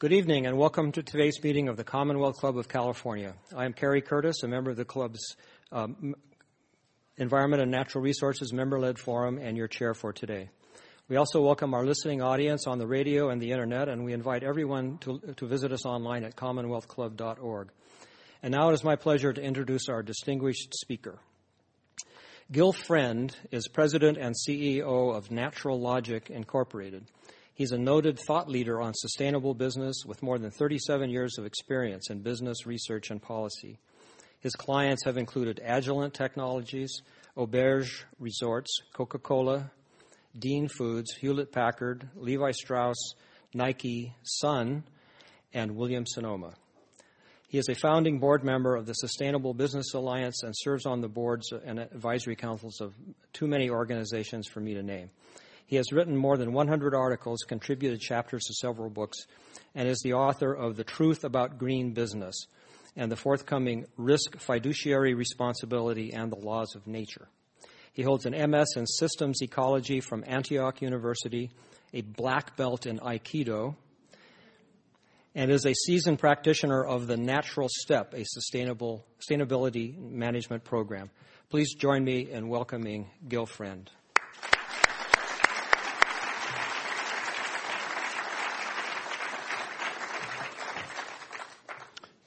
Good evening and welcome to today's meeting of the Commonwealth Club of California. I am Kerry Curtis, a member of the club's um, Environment and Natural Resources member led forum and your chair for today. We also welcome our listening audience on the radio and the internet, and we invite everyone to, to visit us online at commonwealthclub.org. And now it is my pleasure to introduce our distinguished speaker. Gil Friend is president and CEO of Natural Logic Incorporated. He's a noted thought leader on sustainable business with more than 37 years of experience in business research and policy. His clients have included Agilent Technologies, Auberge Resorts, Coca Cola, Dean Foods, Hewlett Packard, Levi Strauss, Nike, Sun, and Williams Sonoma. He is a founding board member of the Sustainable Business Alliance and serves on the boards and advisory councils of too many organizations for me to name. He has written more than 100 articles, contributed chapters to several books, and is the author of The Truth About Green Business and the forthcoming Risk, Fiduciary Responsibility, and the Laws of Nature. He holds an MS in Systems Ecology from Antioch University, a black belt in Aikido, and is a seasoned practitioner of the Natural Step, a sustainable sustainability management program. Please join me in welcoming Gil Friend.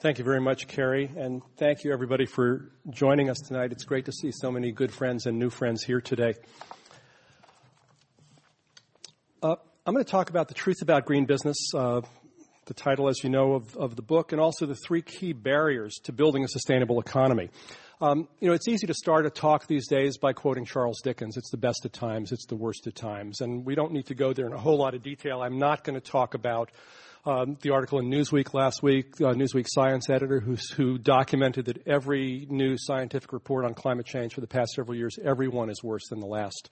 Thank you very much, Kerry, and thank you everybody for joining us tonight. It's great to see so many good friends and new friends here today. Uh, I'm going to talk about the truth about green business, uh, the title, as you know, of, of, the book, and also the three key barriers to building a sustainable economy. Um, you know, it's easy to start a talk these days by quoting Charles Dickens. It's the best of times, it's the worst of times, and we don't need to go there in a whole lot of detail. I'm not going to talk about um, the article in Newsweek last week, uh, Newsweek science editor who, who documented that every new scientific report on climate change for the past several years, every one is worse than the last.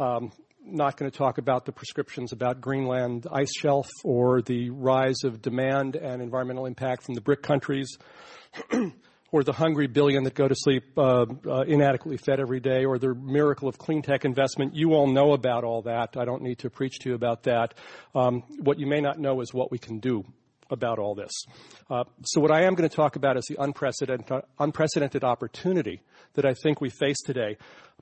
Um, not going to talk about the prescriptions about Greenland ice shelf or the rise of demand and environmental impact from the BRIC countries. or the hungry billion that go to sleep uh, uh, inadequately fed every day, or the miracle of clean tech investment. You all know about all that. I don't need to preach to you about that. Um, what you may not know is what we can do about all this. Uh, so, what I am going to talk about is the unprecedented, unprecedented opportunity that I think we face today,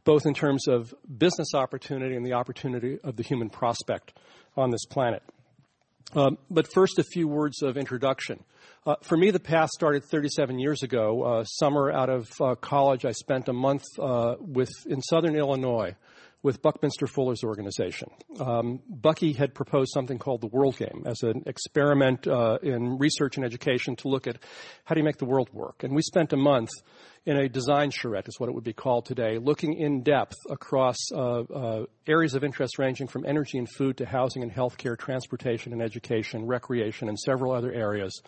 both in terms of business opportunity and the opportunity of the human prospect on this planet. Um, but first, a few words of introduction. Uh, for me, the path started 37 years ago. Uh, summer out of uh, college, I spent a month uh, with in Southern Illinois with Buckminster Fuller's organization. Um, Bucky had proposed something called the World Game as an experiment uh, in research and education to look at how do you make the world work. And we spent a month in a design charrette, is what it would be called today, looking in depth across uh, uh, areas of interest ranging from energy and food to housing and healthcare, transportation and education, recreation, and several other areas.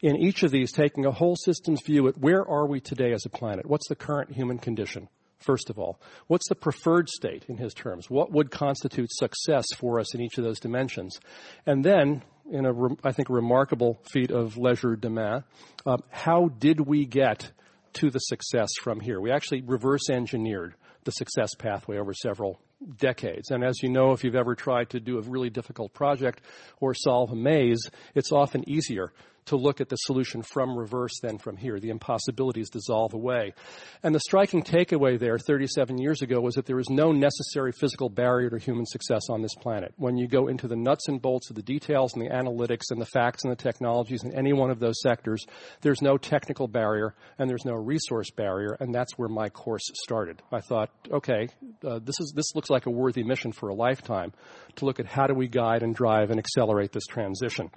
In each of these, taking a whole systems view at where are we today as a planet? What's the current human condition? First of all, what's the preferred state in his terms? What would constitute success for us in each of those dimensions? And then, in a, I think, remarkable feat of legerdemain, uh, how did we get to the success from here. We actually reverse engineered the success pathway over several decades. And as you know, if you've ever tried to do a really difficult project or solve a maze, it's often easier to look at the solution from reverse than from here. The impossibilities dissolve away. And the striking takeaway there 37 years ago was that there is no necessary physical barrier to human success on this planet. When you go into the nuts and bolts of the details and the analytics and the facts and the technologies in any one of those sectors, there's no technical barrier and there's no resource barrier, and that's where my course started. I thought, okay, uh, this is this looks like a worthy mission for a lifetime to look at how do we guide and drive and accelerate this transition.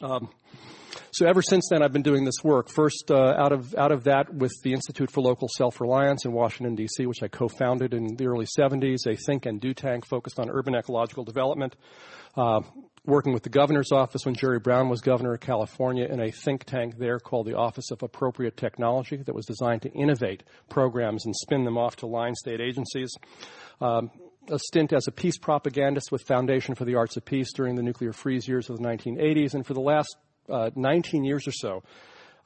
Um, so ever since then, I've been doing this work. First, uh, out of out of that, with the Institute for Local Self-Reliance in Washington D.C., which I co-founded in the early '70s, a think and do tank focused on urban ecological development. Uh, working with the governor's office when Jerry Brown was governor of California in a think tank there called the Office of Appropriate Technology that was designed to innovate programs and spin them off to line state agencies. Um, a stint as a peace propagandist with Foundation for the Arts of Peace during the nuclear freeze years of the 1980s, and for the last uh, 19 years or so,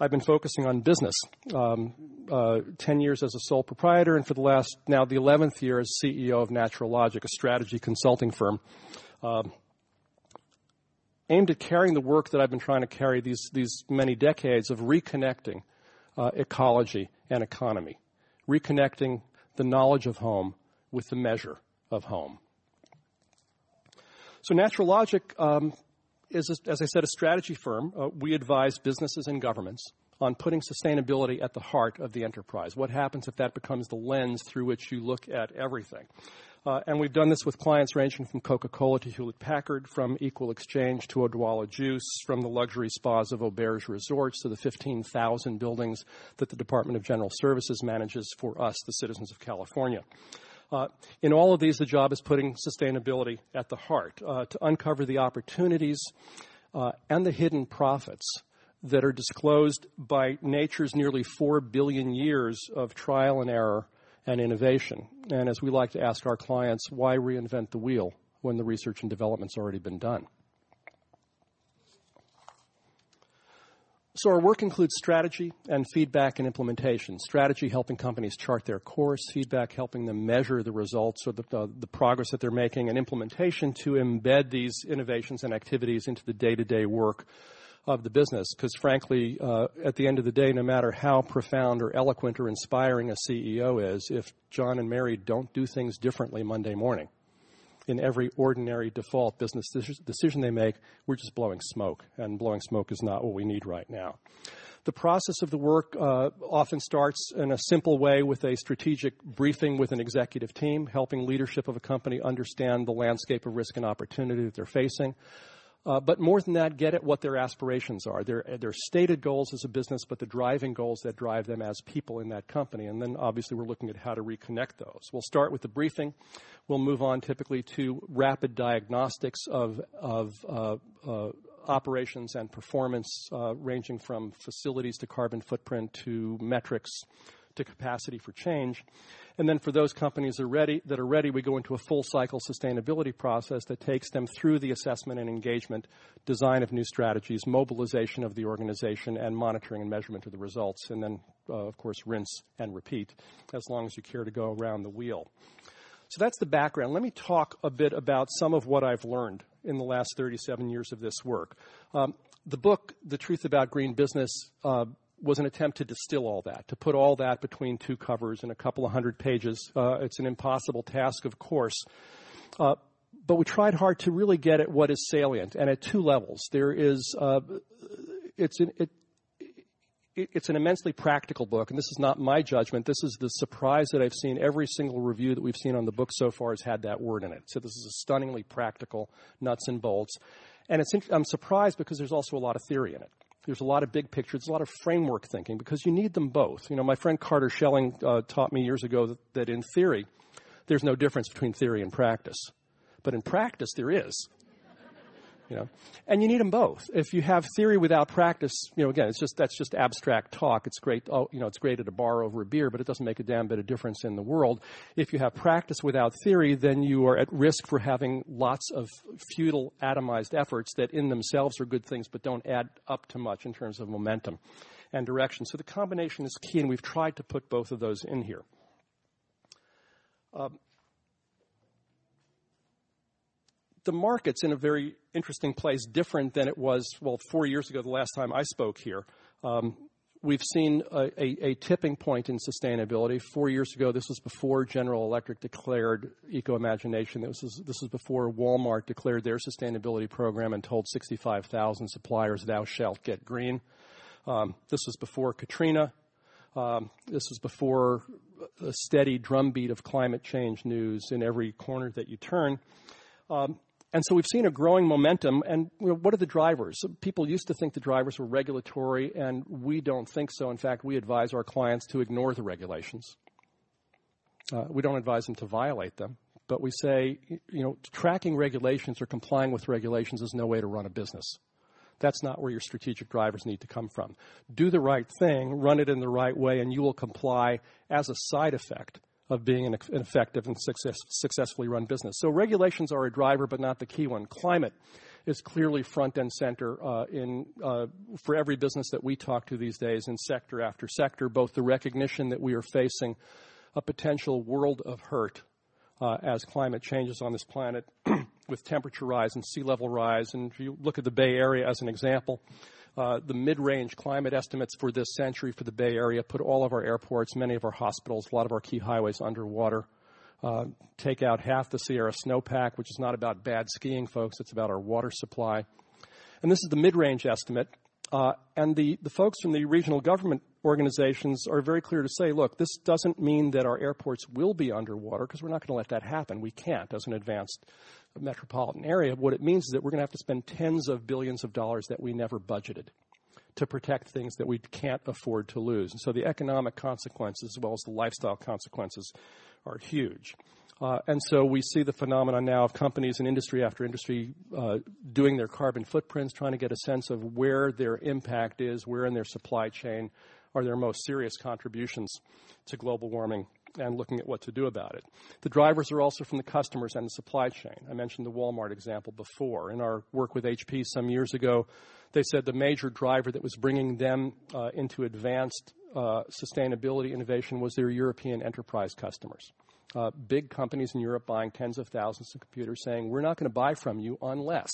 I've been focusing on business. Um, uh, 10 years as a sole proprietor, and for the last, now the 11th year as CEO of Natural Logic, a strategy consulting firm. Um, aimed at carrying the work that I've been trying to carry these, these many decades of reconnecting uh, ecology and economy, reconnecting the knowledge of home with the measure of home. So, Natural Logic um, is, as I said, a strategy firm. Uh, we advise businesses and governments on putting sustainability at the heart of the enterprise. What happens if that becomes the lens through which you look at everything? Uh, and we've done this with clients ranging from Coca-Cola to Hewlett-Packard, from Equal Exchange to Odwalla Juice, from the luxury spas of Auberge Resorts to the 15,000 buildings that the Department of General Services manages for us, the citizens of California. Uh, in all of these, the job is putting sustainability at the heart uh, to uncover the opportunities uh, and the hidden profits that are disclosed by nature's nearly 4 billion years of trial and error and innovation. And as we like to ask our clients, why reinvent the wheel when the research and development's already been done? So our work includes strategy and feedback and implementation. Strategy helping companies chart their course, feedback helping them measure the results or the, the progress that they're making, and implementation to embed these innovations and activities into the day-to-day work of the business. Because frankly, uh, at the end of the day, no matter how profound or eloquent or inspiring a CEO is, if John and Mary don't do things differently Monday morning, in every ordinary default business decision they make, we're just blowing smoke, and blowing smoke is not what we need right now. The process of the work uh, often starts in a simple way with a strategic briefing with an executive team, helping leadership of a company understand the landscape of risk and opportunity that they're facing. Uh, but more than that, get at what their aspirations are. Their, their stated goals as a business, but the driving goals that drive them as people in that company. And then obviously we're looking at how to reconnect those. We'll start with the briefing. We'll move on typically to rapid diagnostics of, of uh, uh, operations and performance, uh, ranging from facilities to carbon footprint to metrics to capacity for change. And then for those companies that are ready, that are ready, we go into a full cycle sustainability process that takes them through the assessment and engagement, design of new strategies, mobilization of the organization, and monitoring and measurement of the results. And then, uh, of course, rinse and repeat as long as you care to go around the wheel. So that's the background. Let me talk a bit about some of what I've learned in the last 37 years of this work. Um, the book, The Truth About Green Business, uh, was an attempt to distill all that, to put all that between two covers in a couple of hundred pages. Uh, it's an impossible task, of course. Uh, but we tried hard to really get at what is salient, and at two levels. There is, uh, it's an, it, it's an immensely practical book, and this is not my judgment. This is the surprise that I've seen. Every single review that we've seen on the book so far has had that word in it. So this is a stunningly practical, nuts and bolts. And it's, I'm surprised because there's also a lot of theory in it. There's a lot of big picture. There's a lot of framework thinking because you need them both. You know, my friend Carter Schelling uh, taught me years ago that, that in theory, there's no difference between theory and practice. But in practice, there is. You know, and you need them both. If you have theory without practice, you know, again, it's just that's just abstract talk. It's great, oh, you know, it's great at a bar over a beer, but it doesn't make a damn bit of difference in the world. If you have practice without theory, then you are at risk for having lots of futile, atomized efforts that in themselves are good things, but don't add up to much in terms of momentum and direction. So the combination is key, and we've tried to put both of those in here. Um, the market's in a very interesting place, different than it was, well, four years ago, the last time I spoke here. Um, we've seen a, a, a, tipping point in sustainability. Four years ago, this was before General Electric declared Eco Imagination. This was, this was before Walmart declared their sustainability program and told 65,000 suppliers, thou shalt get green. Um, this was before Katrina. Um, this was before a steady drumbeat of climate change news in every corner that you turn. Um, and so we've seen a growing momentum. And you know, what are the drivers? People used to think the drivers were regulatory, and we don't think so. In fact, we advise our clients to ignore the regulations. Uh, we don't advise them to violate them, but we say, you know, tracking regulations or complying with regulations is no way to run a business. That's not where your strategic drivers need to come from. Do the right thing, run it in the right way, and you will comply as a side effect of being an, effective and success, successfully run business. So regulations are a driver, but not the key one. Climate is clearly front and center uh, in uh, for every business that we talk to these days, in sector after sector. Both the recognition that we are facing a potential world of hurt uh, as climate changes on this planet, with temperature rise and sea level rise. And if you look at the Bay Area as an example, uh, the mid-range climate estimates for this century for the Bay Area put all of our airports, many of our hospitals, a lot of our key highways underwater. Uh, take out half the Sierra snowpack, which is not about bad skiing, folks. It's about our water supply. And this is the mid-range estimate. Uh, and the, the folks from the regional government organizations are very clear to say, look, this doesn't mean that our airports will be underwater because we're not going to let that happen. We can't as an advanced metropolitan area. What it means is that we're going to have to spend tens of billions of dollars that we never budgeted to protect things that we can't afford to lose. And so the economic consequences as well as the lifestyle consequences are huge. Uh, and so we see the phenomenon now of companies and industry after industry uh, doing their carbon footprints, trying to get a sense of where their impact is, where in their supply chain are their most serious contributions to global warming and looking at what to do about it. The drivers are also from the customers and the supply chain. I mentioned the Walmart example before. In our work with HP some years ago, they said the major driver that was bringing them uh, into advanced uh, sustainability innovation was their European enterprise customers. Uh, big companies in Europe buying tens of thousands of computers saying, We're not going to buy from you unless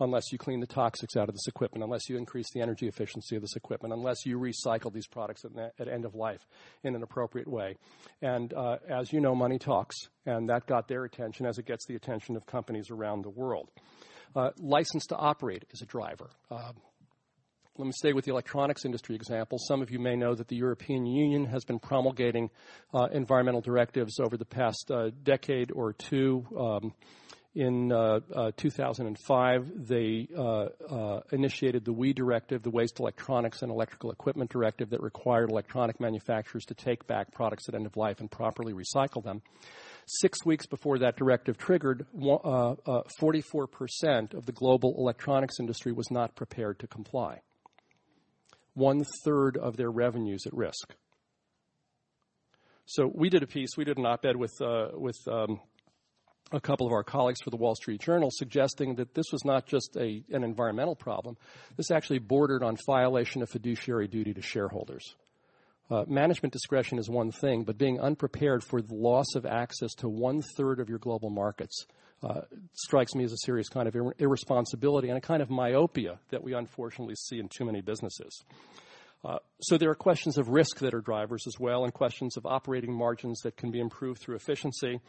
unless you clean the toxics out of this equipment, unless you increase the energy efficiency of this equipment, unless you recycle these products at, end of life in an appropriate way. And uh, as you know, money talks, and that got their attention as it gets the attention of companies around the world. Uh, license to operate is a driver. Uh, let me stay with the electronics industry example. Some of you may know that the European Union has been promulgating uh, environmental directives over the past uh, decade or two. Um, in uh, uh, 2005, they uh, uh, initiated the WEEE directive, the Waste Electronics and Electrical Equipment directive, that required electronic manufacturers to take back products at end of life and properly recycle them. Six weeks before that directive triggered, 44% uh, uh, of the global electronics industry was not prepared to comply. One third of their revenues at risk. So we did a piece, we did an op-ed with, with um, a couple of our colleagues for the Wall Street Journal suggesting that this was not just a, an environmental problem, this actually bordered on violation of fiduciary duty to shareholders. Uh, management discretion is one thing, but being unprepared for the loss of access to one third of your global markets uh, strikes me as a serious kind of ir- irresponsibility and a kind of myopia that we unfortunately see in too many businesses. Uh, so there are questions of risk that are drivers as well, and questions of operating margins that can be improved through efficiency.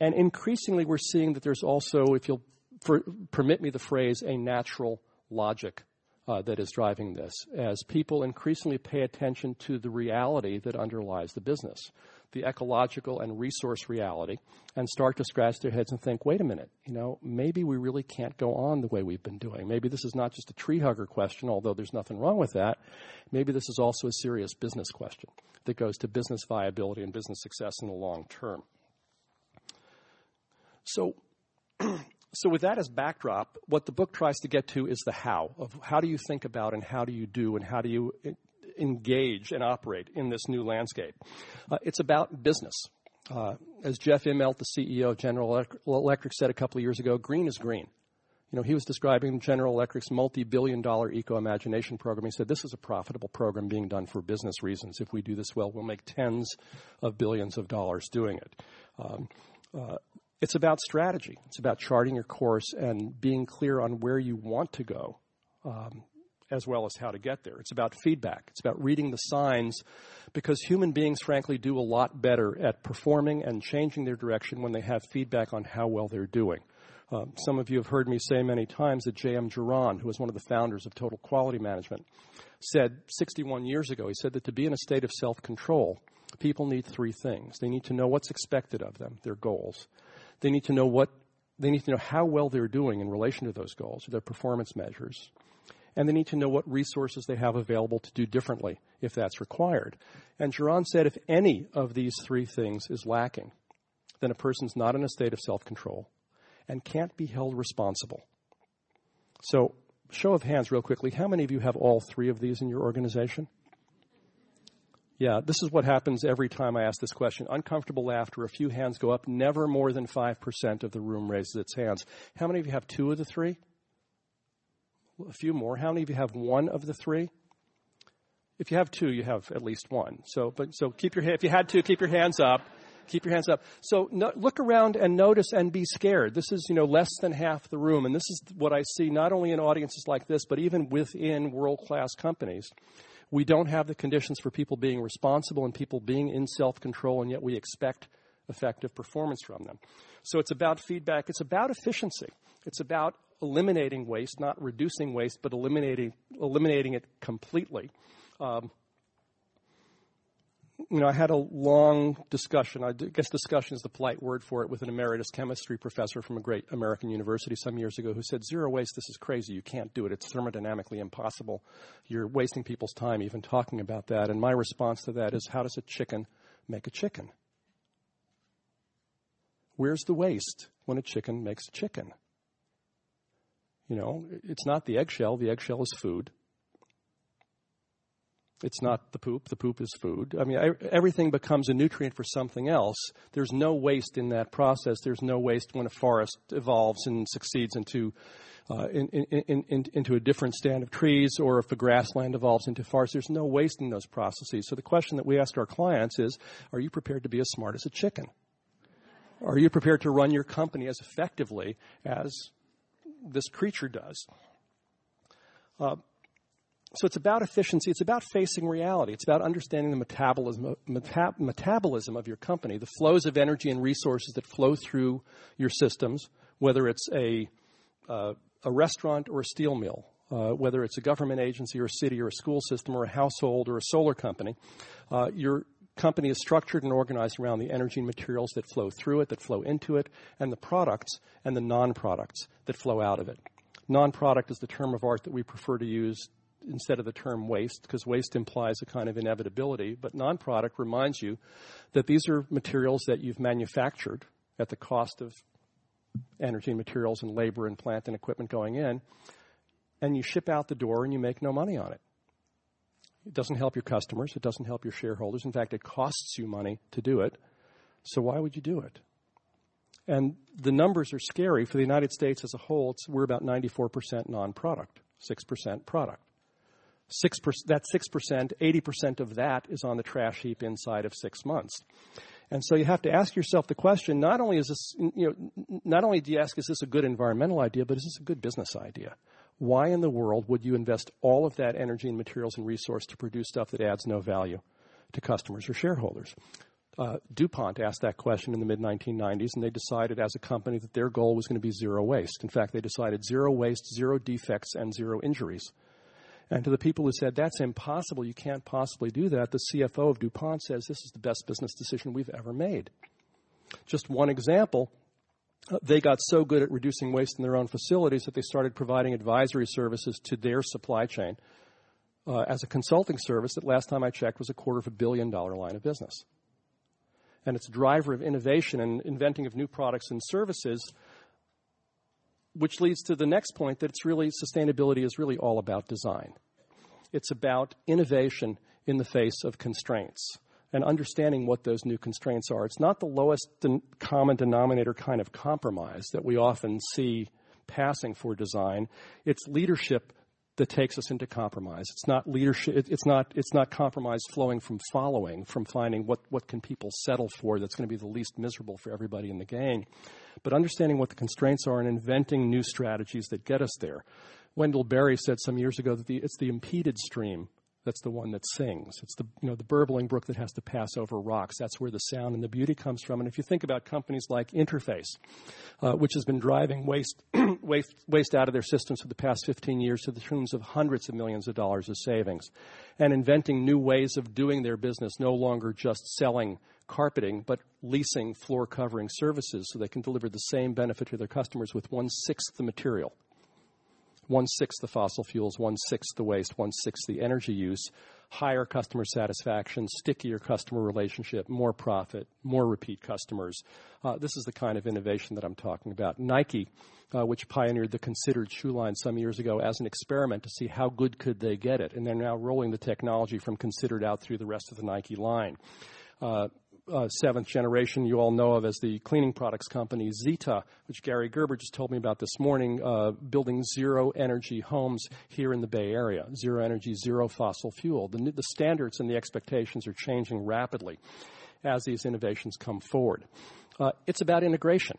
And increasingly, we're seeing that there's also, if you'll for, permit me the phrase, a natural logic uh, that is driving this as people increasingly pay attention to the reality that underlies the business, the ecological and resource reality, and start to scratch their heads and think, wait a minute, you know, maybe we really can't go on the way we've been doing. Maybe this is not just a tree hugger question, although there's nothing wrong with that. Maybe this is also a serious business question that goes to business viability and business success in the long term. So, so with that as backdrop, what the book tries to get to is the how of how do you think about and how do you do and how do you engage and operate in this new landscape. Uh, it's about business. Uh, as Jeff Immelt, the CEO of General Electric, said a couple of years ago, green is green. You know, he was describing General Electric's multi-billion dollar eco-imagination program. He said, this is a profitable program being done for business reasons. If we do this well, we'll make tens of billions of dollars doing it. Um, uh, it's about strategy. It's about charting your course and being clear on where you want to go, um, as well as how to get there. It's about feedback. It's about reading the signs because human beings, frankly, do a lot better at performing and changing their direction when they have feedback on how well they're doing. Um, some of you have heard me say many times that J.M. Juran, who was one of the founders of Total Quality Management, said 61 years ago, he said that to be in a state of self control, people need three things. They need to know what's expected of them, their goals. They need to know what they need to know how well they're doing in relation to those goals, or their performance measures. And they need to know what resources they have available to do differently if that's required. And Juran said if any of these three things is lacking, then a person's not in a state of self control and can't be held responsible. So, show of hands, real quickly, how many of you have all three of these in your organization? Yeah, this is what happens every time I ask this question. Uncomfortable laughter, a few hands go up, never more than 5% of the room raises its hands. How many of you have two of the three? A few more. How many of you have one of the three? If you have two, you have at least one. So, but, so keep your, if you had two, keep your hands up. Keep your hands up. So no, look around and notice and be scared. This is, you know, less than half the room. And this is what I see not only in audiences like this, but even within world class companies. We don't have the conditions for people being responsible and people being in self control, and yet we expect effective performance from them. So it's about feedback, it's about efficiency, it's about eliminating waste, not reducing waste, but eliminating, eliminating it completely. Um, you know, I had a long discussion. I guess discussion is the polite word for it with an emeritus chemistry professor from a great American university some years ago who said, Zero waste, this is crazy. You can't do it. It's thermodynamically impossible. You're wasting people's time even talking about that. And my response to that is, How does a chicken make a chicken? Where's the waste when a chicken makes a chicken? You know, it's not the eggshell. The eggshell is food. It's not the poop. The poop is food. I mean, everything becomes a nutrient for something else. There's no waste in that process. There's no waste when a forest evolves and succeeds into uh, in, in, in, into a different stand of trees, or if a grassland evolves into forest. There's no waste in those processes. So the question that we ask our clients is: Are you prepared to be as smart as a chicken? Are you prepared to run your company as effectively as this creature does? Uh, so it's about efficiency. It's about facing reality. It's about understanding the metabolism, meta- metabolism of your company, the flows of energy and resources that flow through your systems, whether it's a, uh, a restaurant or a steel mill, uh, whether it's a government agency or a city or a school system or a household or a solar company. Uh, your company is structured and organized around the energy and materials that flow through it, that flow into it, and the products and the non products that flow out of it. Non product is the term of art that we prefer to use instead of the term waste, because waste implies a kind of inevitability. But non product reminds you that these are materials that you've manufactured at the cost of energy and materials and labor and plant and equipment going in, and you ship out the door and you make no money on it. It doesn't help your customers, it doesn't help your shareholders. In fact, it costs you money to do it. So why would you do it? And the numbers are scary. For the United States as a whole, we're about 94% non product, 6% product. 6%, that 6%, 80% of that is on the trash heap inside of six months. And so you have to ask yourself the question, not only is this, you know, not only do you ask, is this a good environmental idea, but is this a good business idea? Why in the world would you invest all of that energy and materials and resource to produce stuff that adds no value to customers or shareholders? Uh, DuPont asked that question in the mid 1990s, and they decided as a company that their goal was going to be zero waste. In fact, they decided zero waste, zero defects, and zero injuries. And to the people who said, that's impossible, you can't possibly do that, the CFO of DuPont says, this is the best business decision we've ever made. Just one example uh, they got so good at reducing waste in their own facilities that they started providing advisory services to their supply chain uh, as a consulting service that last time I checked was a quarter of a billion dollar line of business. And it's a driver of innovation and inventing of new products and services which leads to the next point that it's really sustainability is really all about design. It's about innovation in the face of constraints and understanding what those new constraints are. It's not the lowest common denominator kind of compromise that we often see passing for design. It's leadership that takes us into compromise. It's not leadership. It's not. It's not compromise flowing from following, from finding what what can people settle for that's going to be the least miserable for everybody in the gang, but understanding what the constraints are and inventing new strategies that get us there. Wendell Berry said some years ago that the, it's the impeded stream that's the one that sings. It's the you know the burbling brook that has to pass over rocks. That's where the sound and the beauty comes from. And if you think about companies like Interface, uh, which has been driving waste, waste waste out of their systems for the past 15 years to the tunes of hundreds of millions of dollars of savings, and inventing new ways of doing their business, no longer just selling carpeting, but leasing floor covering services so they can deliver the same benefit to their customers with one sixth the material one sixth the fossil fuels, one sixth the waste, one sixth the energy use, higher customer satisfaction, stickier customer relationship, more profit, more repeat customers. Uh, this is the kind of innovation that I'm talking about. Nike, uh, which pioneered the considered shoe line some years ago as an experiment to see how good could they get it, and they're now rolling the technology from considered out through the rest of the Nike line. Uh, uh, seventh generation you all know of as the cleaning products company Zeta, which Gary Gerber just told me about this morning, uh, building zero energy homes here in the Bay Area. Zero energy, zero fossil fuel. The, the standards and the expectations are changing rapidly. as these innovations come forward. Uh, it's about integration.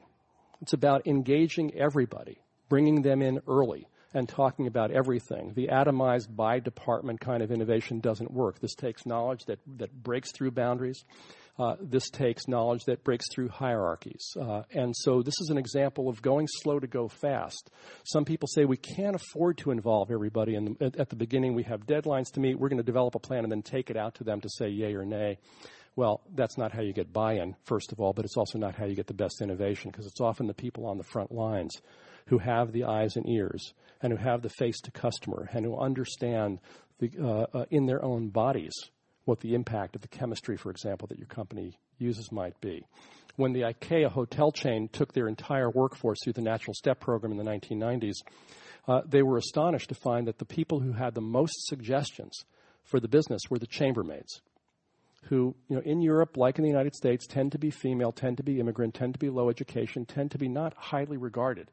It's about engaging everybody, bringing them in early, and talking about everything. The atomized by department kind of innovation doesn't work. This takes knowledge that, that breaks through boundaries. Uh, this takes knowledge that breaks through hierarchies. Uh, and so this is an example of going slow to go fast. Some people say we can't afford to involve everybody. And at, at the beginning, we have deadlines to meet. We're going to develop a plan and then take it out to them to say yay or nay. Well, that's not how you get buy in, first of all, but it's also not how you get the best innovation because it's often the people on the front lines who have the eyes and ears and who have the face to customer and who understand the, uh, uh, in their own bodies what the impact of the chemistry, for example, that your company uses might be. When the IKEA hotel chain took their entire workforce through the Natural Step program in the 1990s, uh, they were astonished to find that the people who had the most suggestions for the business were the chambermaids who, you know, in Europe, like in the United States, tend to be female, tend to be immigrant, tend to be low education, tend to be not highly regarded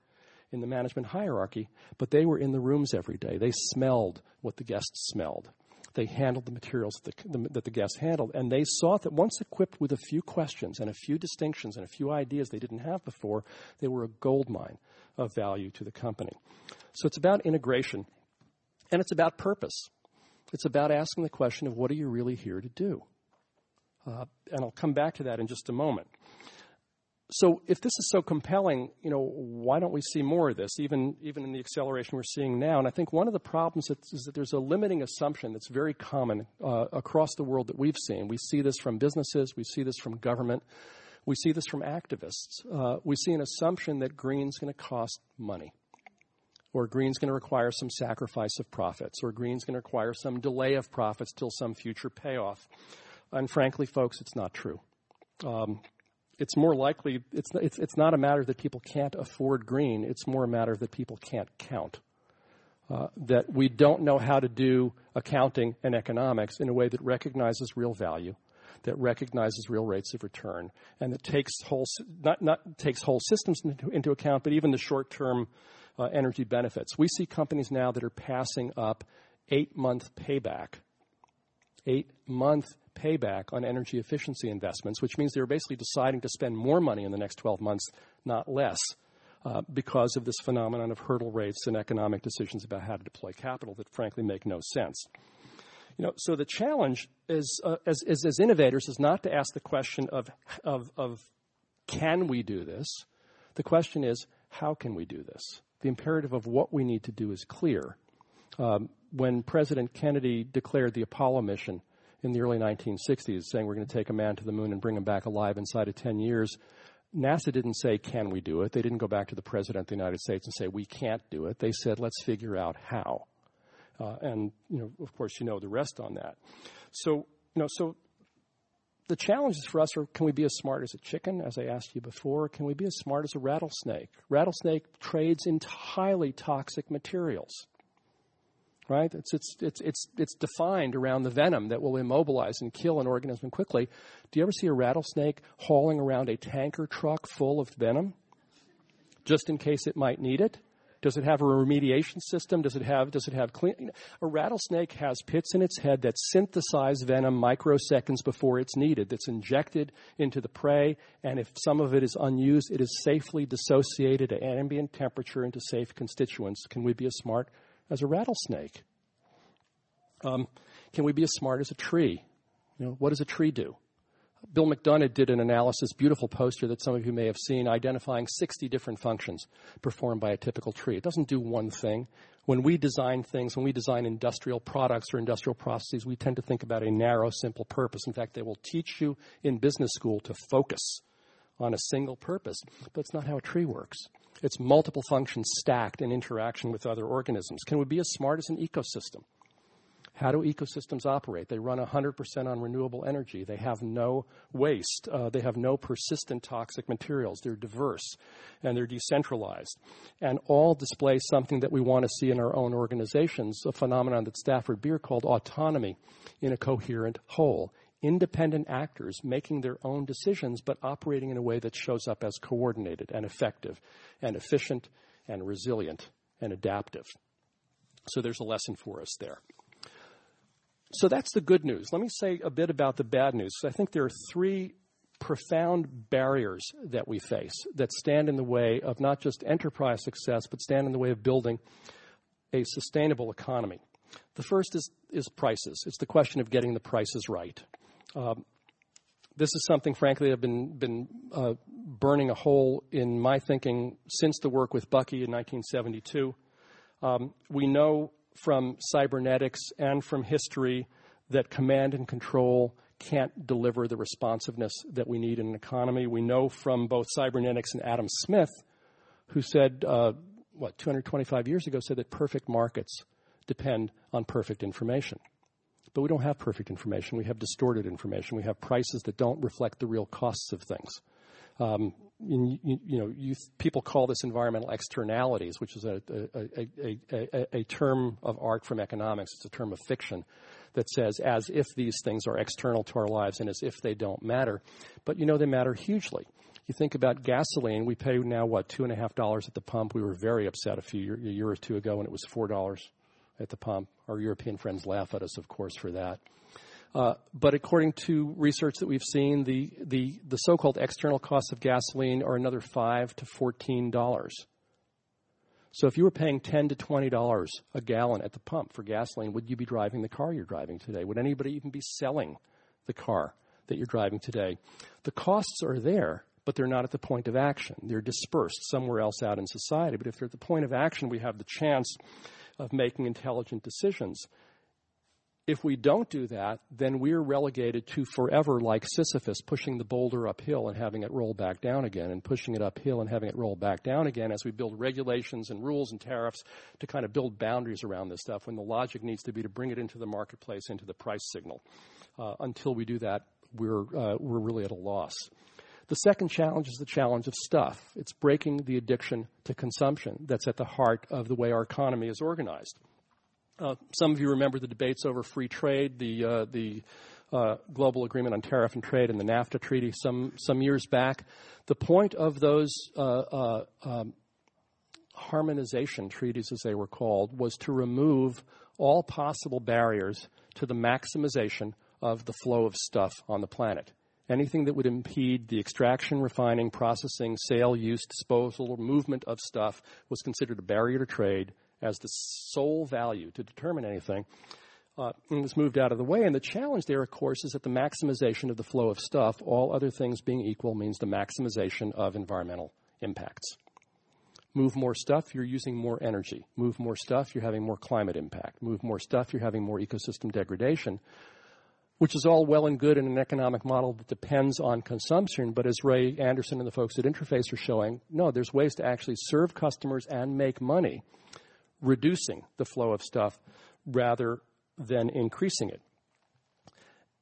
in the management hierarchy, but they were in the rooms every day. They smelled what the guests smelled. They handled the materials that the, that the guests handled, and they saw that once equipped with a few questions and a few distinctions and a few ideas they didn't have before, they were a gold mine of value to the company. So it's about integration, and it's about purpose. It's about asking the question of what are you really here to do? Uh, and I'll come back to that in just a moment. So, if this is so compelling, you know, why don't we see more of this, even even in the acceleration we're seeing now? And I think one of the problems is that there's a limiting assumption that's very common uh, across the world that we've seen. We see this from businesses, we see this from government, we see this from activists. Uh, we see an assumption that green's going to cost money, or green's going to require some sacrifice of profits, or green's going to require some delay of profits till some future payoff. And frankly, folks, it's not true. Um, it's more likely, it's, it's, it's not a matter that people can't afford green, it's more a matter that people can't count. Uh, that we don't know how to do accounting and economics in a way that recognizes real value, that recognizes real rates of return, and that takes whole not, not takes whole systems into, into account, but even the short-term uh, energy benefits. We see companies now that are passing up eight-month payback, eight-month payback on energy efficiency investments, which means they're basically deciding to spend more money in the next 12 months, not less, uh, because of this phenomenon of hurdle rates and economic decisions about how to deploy capital that frankly make no sense. You know, so the challenge is, uh, as, as, as, innovators is not to ask the question of, of, of can we do this? The question is, how can we do this? The imperative of what we need to do is clear. Um, when President Kennedy declared the Apollo mission in the early 1960s saying we're going to take a man to the moon and bring him back alive inside of 10 years. NASA didn't say, can we do it? They didn't go back to the President of the United States and say, we can't do it. They said, let's figure out how. Uh, and, you know, of course, you know the rest on that. So, you know, so the challenges for us are can we be as smart as a chicken, as I asked you before? Can we be as smart as a rattlesnake? Rattlesnake trades in highly toxic materials right? It's, it's, it's, it's, it's defined around the venom that will immobilize and kill an organism quickly. Do you ever see a rattlesnake hauling around a tanker truck full of venom just in case it might need it? Does it have a remediation system? Does it have, does it have clean? A rattlesnake has pits in its head that synthesize venom microseconds before it's needed, that's injected into the prey, and if some of it is unused, it is safely dissociated at ambient temperature into safe constituents. Can we be as smart as a rattlesnake? Um, can we be as smart as a tree? You know, what does a tree do? Bill McDonough did an analysis, beautiful poster that some of you may have seen, identifying 60 different functions performed by a typical tree. It doesn't do one thing. When we design things, when we design industrial products or industrial processes, we tend to think about a narrow, simple purpose. In fact, they will teach you in business school to focus on a single purpose, but it's not how a tree works. It's multiple functions stacked in interaction with other organisms. Can we be as smart as an ecosystem? How do ecosystems operate? They run 100% on renewable energy. They have no waste. Uh, they have no persistent toxic materials. They're diverse and they're decentralized. And all display something that we want to see in our own organizations, a phenomenon that Stafford Beer called autonomy in a coherent whole independent actors making their own decisions, but operating in a way that shows up as coordinated and effective and efficient and resilient and adaptive. So there's a lesson for us there. so that's the good news. Let me say a bit about the bad news. I think there are three profound barriers that we face that stand in the way of not just enterprise success, but stand in the way of building a sustainable economy. The first is, is prices. It's the question of getting the prices right. Um, this is something, frankly, I've been, been uh, burning a hole in my thinking since the work with Bucky in 1972. Um, we know from cybernetics and from history that command and control can't deliver the responsiveness that we need in an economy. We know from both cybernetics and Adam Smith, who said, uh, what, 225 years ago, said that perfect markets depend on perfect information. But we don't have perfect information. We have distorted information. We have prices that don't reflect the real costs of things. Um, you, you, know, you, people call this environmental externalities, which is a, a, a, a, term of art from economics. It's a term of fiction that says as if these things are external to our lives and as if they don't matter. But you know, they matter hugely. You think about gasoline, we pay now, what, two and a half dollars at the pump. We were very upset a few year, a year or two ago when it was four dollars at the pump. Our European friends laugh at us, of course, for that. Uh, but according to research that we've seen, the, the, the so-called external costs of gasoline are another five to fourteen dollars. So if you were paying ten to twenty dollars a gallon at the pump for gasoline, would you be driving the car you're driving today? Would anybody even be selling the car that you're driving today? The costs are there, but they're not at the point of action. They're dispersed somewhere else out in society. But if they're at the point of action, we have the chance of making intelligent decisions. If we don't do that, then we're relegated to forever like Sisyphus pushing the boulder uphill and having it roll back down again and pushing it uphill and having it roll back down again as we build regulations and rules and tariffs to kind of build boundaries around this stuff when the logic needs to be to bring it into the marketplace, into the price signal. Uh, until we do that, we're, uh, we're really at a loss. The second challenge is the challenge of stuff. It's breaking the addiction to consumption that's at the heart of the way our economy is organized. Uh, some of you remember the debates over free trade, the, uh, the uh, global agreement on tariff and trade, and the NAFTA treaty some, some years back. The point of those uh, uh, um, harmonization treaties, as they were called, was to remove all possible barriers to the maximization of the flow of stuff on the planet anything that would impede the extraction, refining, processing, sale, use, disposal, or movement of stuff was considered a barrier to trade as the sole value to determine anything. Uh, and was moved out of the way. And the challenge there, of course, is that the maximization of the flow of stuff, all other things being equal, means the maximization of environmental impacts. Move more stuff, you're using more energy. Move more stuff, you're having more climate impact. Move more stuff, you're having more ecosystem degradation which is all well and good in an economic model that depends on consumption. But as Ray Anderson and the folks at Interface are showing, no, there's ways to actually serve customers and make money, reducing the flow of stuff rather than increasing it.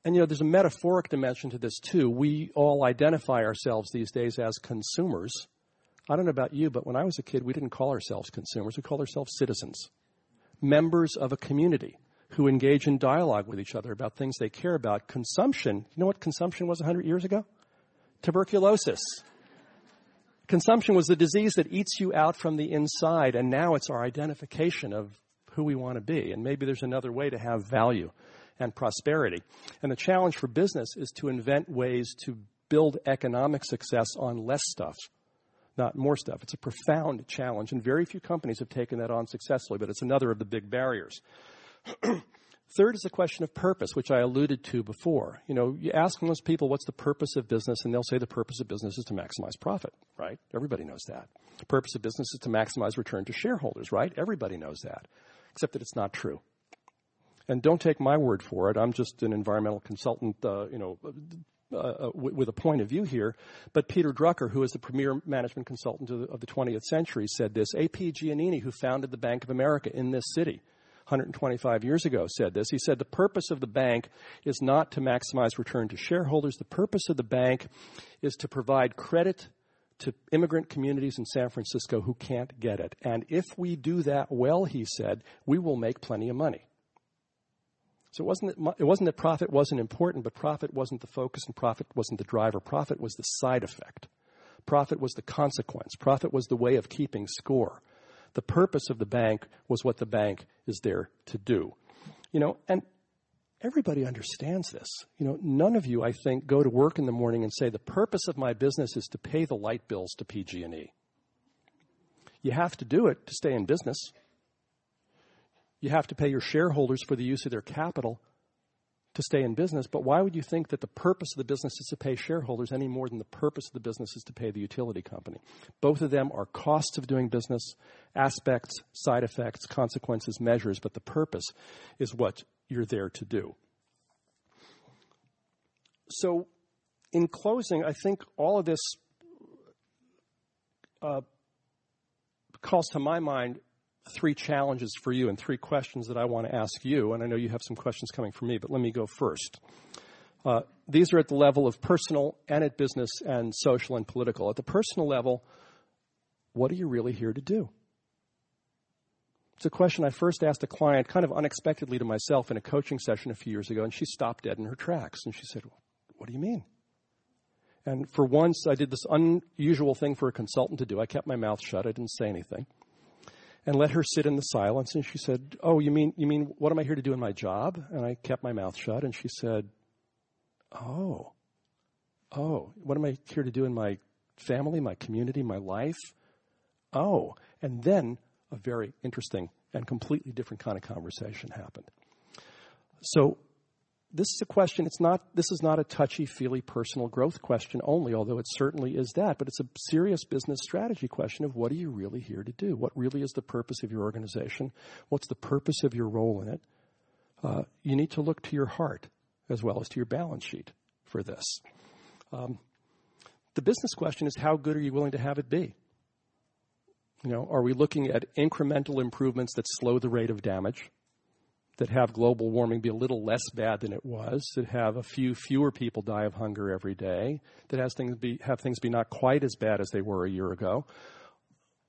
And you know, there's a metaphoric dimension to this too. We all identify ourselves these days as consumers. I don't know about you, but when I was a kid, we didn't call ourselves consumers. We called ourselves citizens, members of a community who engage in dialogue with each other about things they care about. Consumption, you know what consumption was 100 years ago? Tuberculosis. Consumption was the disease that eats you out from the inside, and now it's our identification of who we want to be. And maybe there's another way to have value and prosperity. And the challenge for business is to invent ways to build economic success on less stuff, not more stuff. It's a profound challenge, and very few companies have taken that on successfully, but it's another of the big barriers. Third is the question of purpose, which I alluded to before. You know, you ask most people what's the purpose of business, and they'll say the purpose of business is to maximize profit, right? Everybody knows that. The purpose of business is to maximize return to shareholders, right? Everybody knows that, except that it's not true. And don't take my word for it. I'm just an environmental consultant, uh, you know, uh, uh with a point of view here. But Peter Drucker, who is the premier management consultant of the, of the 20th century, said this. A.P. Giannini, who founded the Bank of America in this city, 125 years ago said this. He said the purpose of the bank is not to maximize return to shareholders. The purpose of the bank is to provide credit to immigrant communities in San Francisco who can't get it. And if we do that well, he said, we will make plenty of money. So it wasn't, that, it wasn't that profit wasn't important, but profit wasn't the focus and profit wasn't the driver. Profit was the side effect. Profit was the consequence. Profit was the way of keeping score. The purpose of the bank was what the bank is there to do. You know, and everybody understands this. You know, none of you, I think, go to work in the morning and say the purpose of my business is to pay the light bills to PG&E. You have to do it to stay in business. You have to pay your shareholders for the use of their capital to stay in business. But why would you think that the purpose of the business is to pay shareholders any more than the purpose of the business is to pay the utility company? Both of them are costs of doing business, aspects, side effects, consequences, measures, but the purpose is what you're there to do. So, in closing, I think all of this uh, calls to my mind three challenges for you and three questions that I want to ask you. And I know you have some questions coming from me, but let me go first. Uh, these are at the level of personal and at business and social and political. At the personal level, what are you really here to do? It's a question I first asked a client kind of unexpectedly to myself in a coaching session a few years ago, and she stopped dead in her tracks. And she said, What do you mean? And for once, I did this unusual thing for a consultant to do. I kept my mouth shut. I didn't say anything and let her sit in the silence. And she said, Oh, you mean, you mean, what am I here to do in my job? And I kept my mouth shut. And she said, Oh, oh, what am I here to do in my family, my community, my life? Oh, and then a very interesting and completely different kind of conversation happened. So this is a question, it's not, this is not a touchy feely personal growth question only, although it certainly is that, but it's a serious business strategy question of what are you really here to do? What really is the purpose of your organization? What's the purpose of your role in it? Uh, you need to look to your heart as well as to your balance sheet for this. Um, the business question is how good are you willing to have it be? You know, are we looking at incremental improvements that slow the rate of damage? That have global warming be a little less bad than it was, that have a few fewer people die of hunger every day, that has things be, have things be not quite as bad as they were a year ago,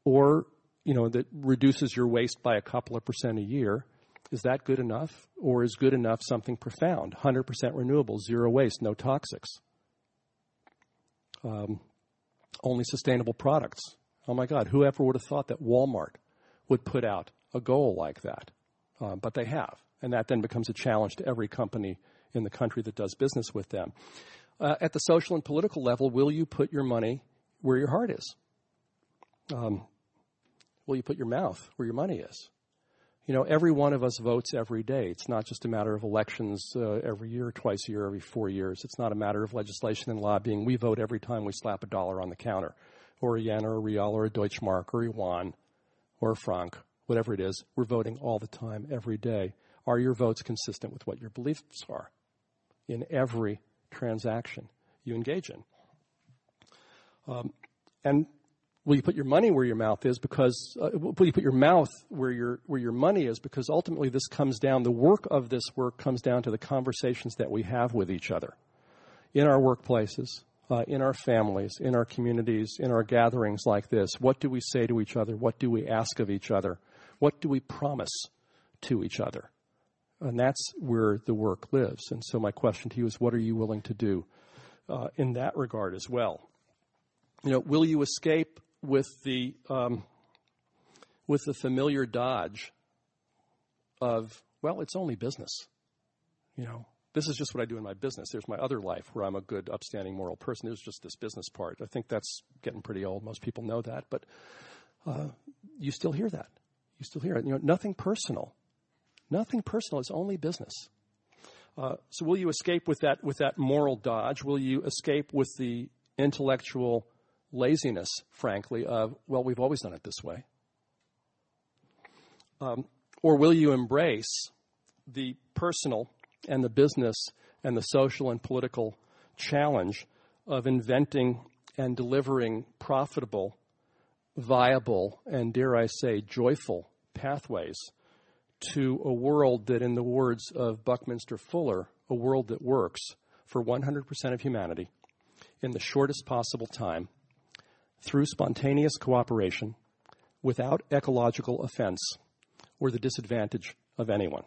or you know that reduces your waste by a couple of percent a year. Is that good enough, or is good enough something profound? 100% renewable, zero waste, no toxics, um, only sustainable products. Oh my God, whoever would have thought that Walmart would put out a goal like that? Uh, but they have. And that then becomes a challenge to every company in the country that does business with them. Uh, at the social and political level, will you put your money where your heart is? Um, will you put your mouth where your money is? You know, every one of us votes every day. It's not just a matter of elections uh, every year, twice a year, every four years. It's not a matter of legislation and lobbying. We vote every time we slap a dollar on the counter, or a yen, or a real, or a Deutschmark, or a yuan, or a franc whatever it is, we're voting all the time, every day. Are your votes consistent with what your beliefs are in every transaction you engage in? Um, and will you put your money where your mouth is because uh, will you put your mouth where your where your money is because ultimately this comes down the work of this work comes down to the conversations that we have with each other in our workplaces uh, in our families in our communities in our gatherings like this what do we say to each other what do we ask of each other what do we promise to each other? And that's where the work lives. And so, my question to you is what are you willing to do uh, in that regard as well? You know, will you escape with the, um, with the familiar dodge of, well, it's only business? You know, this is just what I do in my business. There's my other life where I'm a good, upstanding, moral person. There's just this business part. I think that's getting pretty old. Most people know that, but uh, you still hear that. You still here? You know, nothing personal. Nothing personal. It's only business. Uh, so will you escape with that with that moral dodge? Will you escape with the intellectual laziness, frankly, of well, we've always done it this way? Um, or will you embrace the personal and the business and the social and political challenge of inventing and delivering profitable viable and, dare I say, joyful pathways to a world that, in the words of Buckminster Fuller, a world that works for 100% of humanity in the shortest possible time through spontaneous cooperation without ecological offense or the disadvantage of anyone.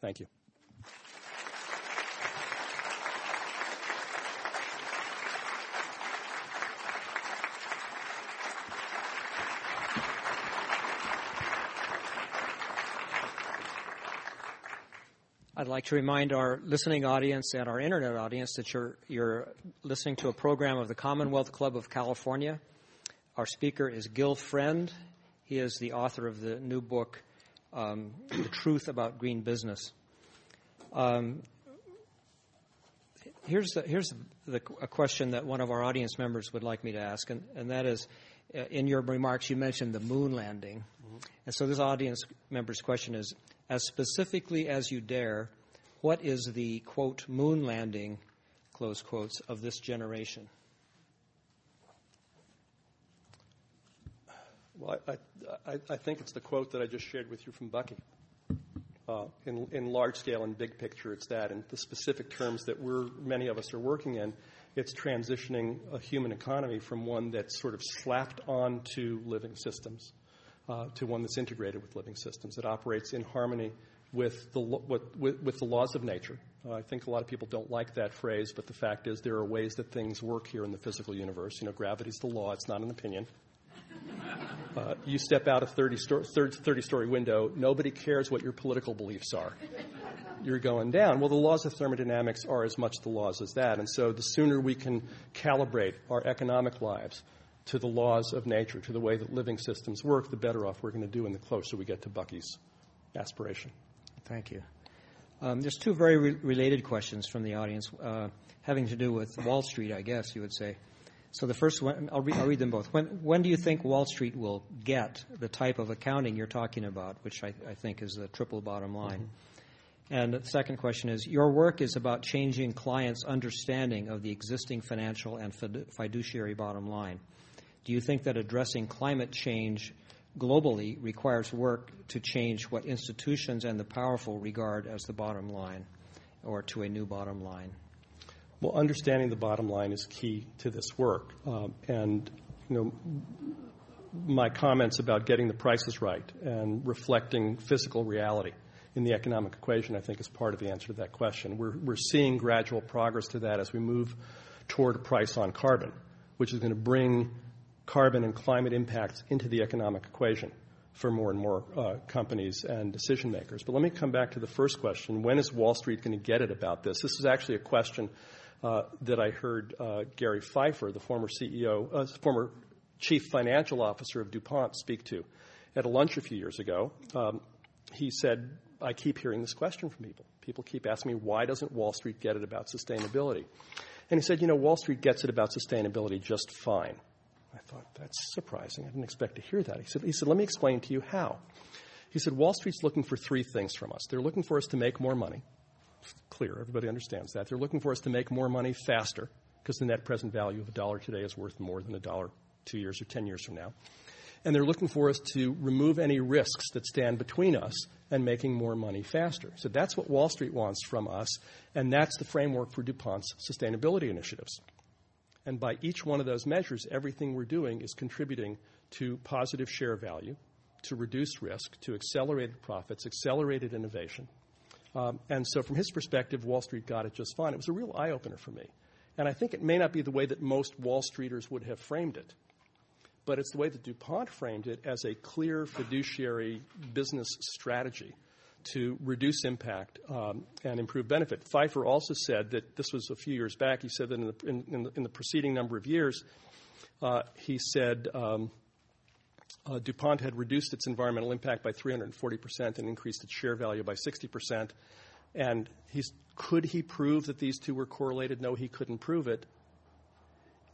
Thank you. I'd like to remind our listening audience and our internet audience that you're, you're listening to a program of the Commonwealth Club of California. Our speaker is Gil Friend. He is the author of the new book, um, The Truth About Green Business. Um, here's the, here's the, a question that one of our audience members would like me to ask, and, and that is uh, in your remarks, you mentioned the moon landing. Mm-hmm. And so this audience member's question is as specifically as you dare, what is the quote moon landing, close quotes, of this generation? Well, I, I, I think it's the quote that I just shared with you from Bucky. Uh, in, in large scale and big picture, it's that. In the specific terms that we're, many of us are working in, it's transitioning a human economy from one that's sort of slapped onto living systems to one that's integrated with living systems that operates in harmony with the, with, with the laws of nature. Uh, I think a lot of people don't like that phrase, but the fact is there are ways that things work here in the physical universe. You know, gravity's the law; it's not an opinion. Uh, you step out a 30 story, 30 story window, nobody cares what your political beliefs are. You're going down. Well, the laws of thermodynamics are as much the laws as that. And so the sooner we can calibrate our economic lives to the laws of nature, to the way that living systems work, the better off we're going to do and the closer we get to Bucky's aspiration. Thank you. Um, there's two very re- related questions from the audience uh, having to do with Wall Street, I guess you would say. So the first one, I'll, re- I'll, read them both. When, when do you think Wall Street will get the type of accounting you're talking about, which I, I think is the triple bottom line? Mm-hmm. And the second question is Your work is about changing clients' understanding of the existing financial and fiduciary bottom line. Do you think that addressing climate change globally requires work to change what institutions and the powerful regard as the bottom line or to a new bottom line? Well, understanding the bottom line is key to this work. Um, and, you know, my comments about getting the prices right and reflecting physical reality in the economic equation, I think, is part of the answer to that question. We're, we're seeing gradual progress to that as we move toward a price on carbon, which is going to bring carbon and climate impacts into the economic equation for more and more uh, companies and decision makers. But let me come back to the first question. When is Wall Street going to get it about this? This is actually a question uh, that I heard uh, Gary Pfeiffer, the former CEO, uh, former chief financial officer of DuPont, speak to at a lunch a few years ago. Um, he said, I keep hearing this question from people. People keep asking me, why doesn't Wall Street get it about sustainability? And he said, you know, Wall Street gets it about sustainability just fine. I thought, that's surprising. I didn't expect to hear that. He said, he said, let me explain to you how. He said, Wall Street's looking for three things from us. They're looking for us to make more money. It's clear. Everybody understands that. They're looking for us to make more money faster because the net present value of a dollar today is worth more than a dollar two years or 10 years from now. And they're looking for us to remove any risks that stand between us and making more money faster. So that's what Wall Street wants from us, and that's the framework for DuPont's sustainability initiatives. And by each one of those measures, everything we're doing is contributing to positive share value, to reduce risk, to accelerated profits, accelerated innovation. Um, and so, from his perspective, Wall Street got it just fine. It was a real eye opener for me. And I think it may not be the way that most Wall Streeters would have framed it, but it's the way that DuPont framed it as a clear fiduciary business strategy to reduce impact um, and improve benefit. Pfeiffer also said that this was a few years back. He said that in the, in, in the, in the preceding number of years, uh, he said um, uh, DuPont had reduced its environmental impact by 340% and increased its share value by 60%. And could he prove that these two were correlated? No, he couldn't prove it.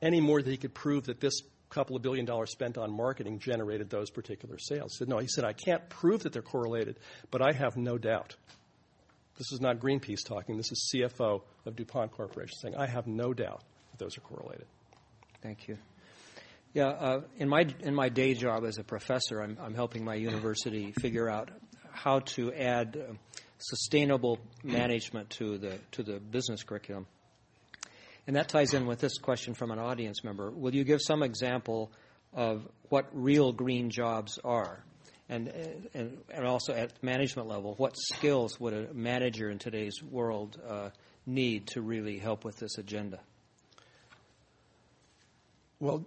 Any more than he could prove that this couple of billion dollars spent on marketing generated those particular sales. He said, no, he said, I can't prove that they're correlated, but I have no doubt. This is not Greenpeace talking. This is CFO of DuPont Corporation saying, I have no doubt that those are correlated. Thank you. Yeah, uh, in my in my day job as a professor, I'm, I'm helping my university figure out how to add uh, sustainable management to the to the business curriculum. And that ties in with this question from an audience member. Will you give some example of what real green jobs are? And, and, and also at management level, what skills would a manager in today's world uh, need to really help with this agenda? Well,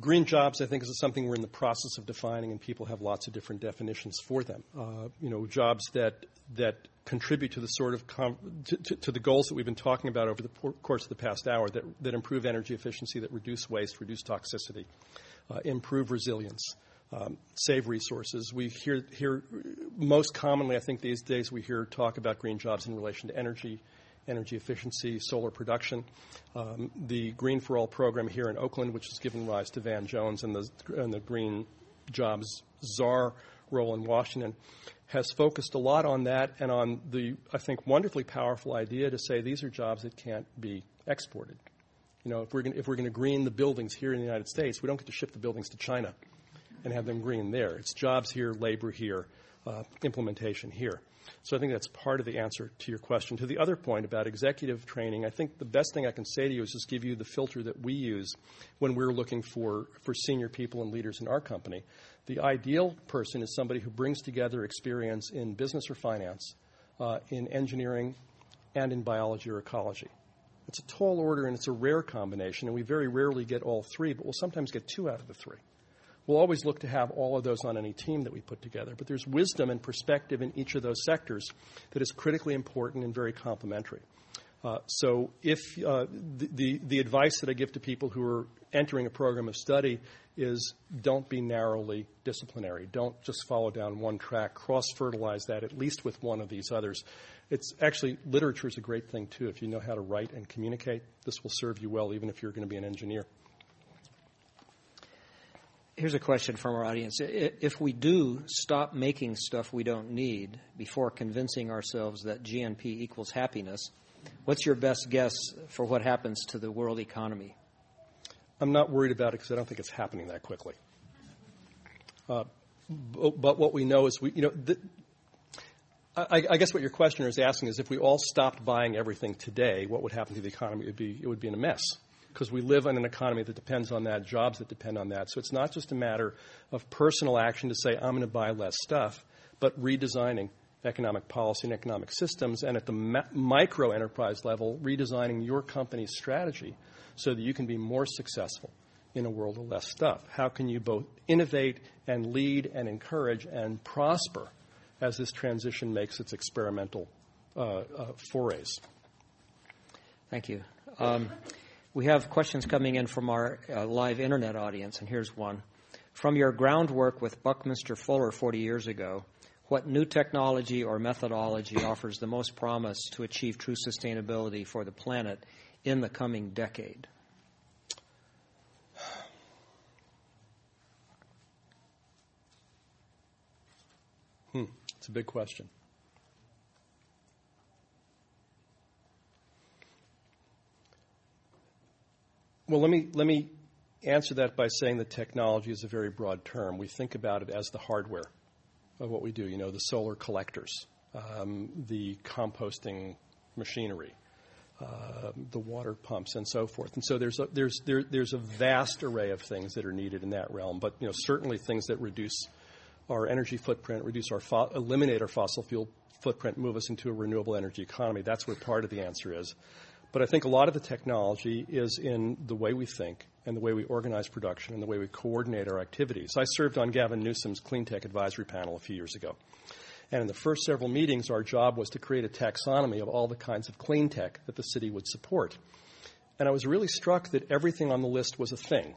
green jobs, I think, is something we're in the process of defining, and people have lots of different definitions for them. Uh, you know, jobs that that contribute to the sort of com- to, to, to, the goals that we've been talking about over the por- course of the past hour that that improve energy efficiency, that reduce waste, reduce toxicity, uh, improve resilience. Um, save resources. We hear, hear most commonly, I think these days, we hear talk about green jobs in relation to energy, energy efficiency, solar production. Um, the Green for All program here in Oakland, which has given rise to Van Jones and the, and the Green Jobs czar role in Washington, has focused a lot on that and on the, I think, wonderfully powerful idea to say these are jobs that can't be exported. You know, if we're going to green the buildings here in the United States, we don't get to ship the buildings to China and have them green there. It's jobs here, labor here, uh, implementation here. So I think that's part of the answer to your question. To the other point about executive training, I think the best thing I can say to you is just give you the filter that we use when we're looking for, for senior people and leaders in our company. The ideal person is somebody who brings together experience in business or finance, uh, in engineering, and in biology or ecology. It's a tall order and it's a rare combination, and we very rarely get all three, but we'll sometimes get two out of the three. We'll always look to have all of those on any team that we put together, but there's wisdom and perspective in each of those sectors that is critically important and very complementary. Uh, so, if uh, the, the, the advice that I give to people who are entering a program of study is don't be narrowly disciplinary. Don't just follow down one track. Cross fertilize that at least with one of these others. It's actually literature is a great thing too. If you know how to write and communicate, this will serve you well, even if you're going to be an engineer. Here's a question from our audience. If we do stop making stuff we don't need before convincing ourselves that GNP equals happiness, what's your best guess for what happens to the world economy? I'm not worried about it because I don't think it's happening that quickly. Uh, but, what we know is we, you know, the, I, I, guess what your questioner is asking is if we all stopped buying everything today, what would happen to the economy? It would be, it would be in a mess because we live in an economy that depends on that, jobs that depend on that. So it's not just a matter of personal action to say, I'm going to buy less stuff, but redesigning economic policy and economic systems, and at the ma- micro enterprise level, redesigning your company's strategy so that you can be more successful in a world of less stuff. How can you both innovate and lead and encourage and prosper as this transition makes its experimental uh, uh, forays? Thank you. Um, we have questions coming in from our uh, live internet audience, and here's one. From your groundwork with Buckminster Fuller 40 years ago, what new technology or methodology offers the most promise to achieve true sustainability for the planet in the coming decade? Hmm, it's a big question. Well, let me, let me answer that by saying that technology is a very broad term. We think about it as the hardware of what we do, you know, the solar collectors, um, the composting machinery, uh, the water pumps, and so forth. And so there's a, there's, there, there's a vast array of things that are needed in that realm, but, you know, certainly things that reduce our energy footprint, reduce our fo- eliminate our fossil fuel footprint, move us into a renewable energy economy. That's where part of the answer is. But I think a lot of the technology is in the way we think and the way we organize production and the way we coordinate our activities. I served on Gavin Newsom's Clean Tech Advisory Panel a few years ago. And in the first several meetings, our job was to create a taxonomy of all the kinds of clean tech that the city would support. And I was really struck that everything on the list was a thing.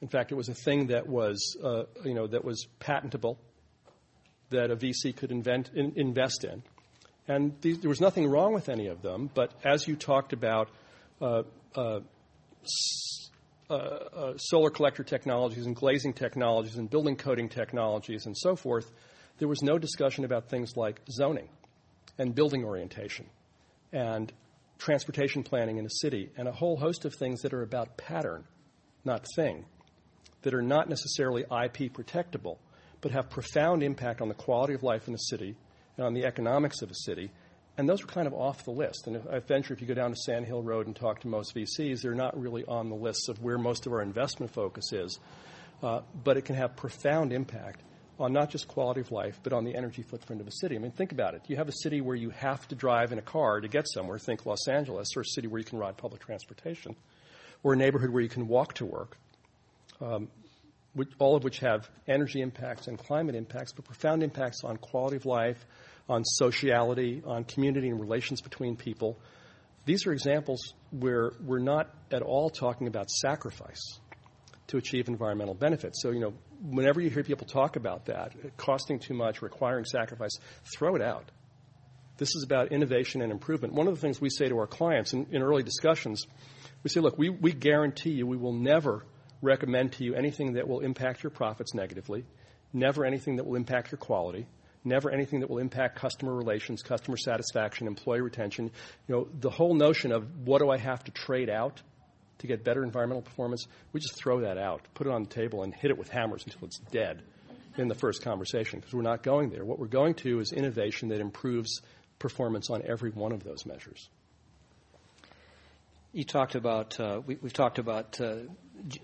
In fact, it was a thing that was, uh, you know, that was patentable, that a VC could invent, in, invest in, and these, there was nothing wrong with any of them, but as you talked about uh, uh, uh, uh, solar collector technologies and glazing technologies and building coating technologies and so forth, there was no discussion about things like zoning and building orientation and transportation planning in a city and a whole host of things that are about pattern, not thing, that are not necessarily IP protectable, but have profound impact on the quality of life in a city on the economics of a city. And those were kind of off the list. And I venture if you go down to Sand Hill Road and talk to most VCs, they're not really on the list of where most of our investment focus is. Uh, but it can have profound impact on not just quality of life, but on the energy footprint of a city. I mean, think about it. You have a city where you have to drive in a car to get somewhere, think Los Angeles, or a city where you can ride public transportation, or a neighborhood where you can walk to work, um, which, all of which have energy impacts and climate impacts, but profound impacts on quality of life, on sociality, on community and relations between people. These are examples where we're not at all talking about sacrifice to achieve environmental benefits. So, you know, whenever you hear people talk about that, costing too much, requiring sacrifice, throw it out. This is about innovation and improvement. One of the things we say to our clients in, in early discussions, we say, look, we, we guarantee you we will never recommend to you anything that will impact your profits negatively, never anything that will impact your quality, never anything that will impact customer relations, customer satisfaction, employee retention. You know, the whole notion of what do I have to trade out to get better environmental performance, we just throw that out, put it on the table, and hit it with hammers until it's dead in the first conversation because we're not going there. What we're going to is innovation that improves performance on every one of those measures. You talked about uh, we, have talked about uh,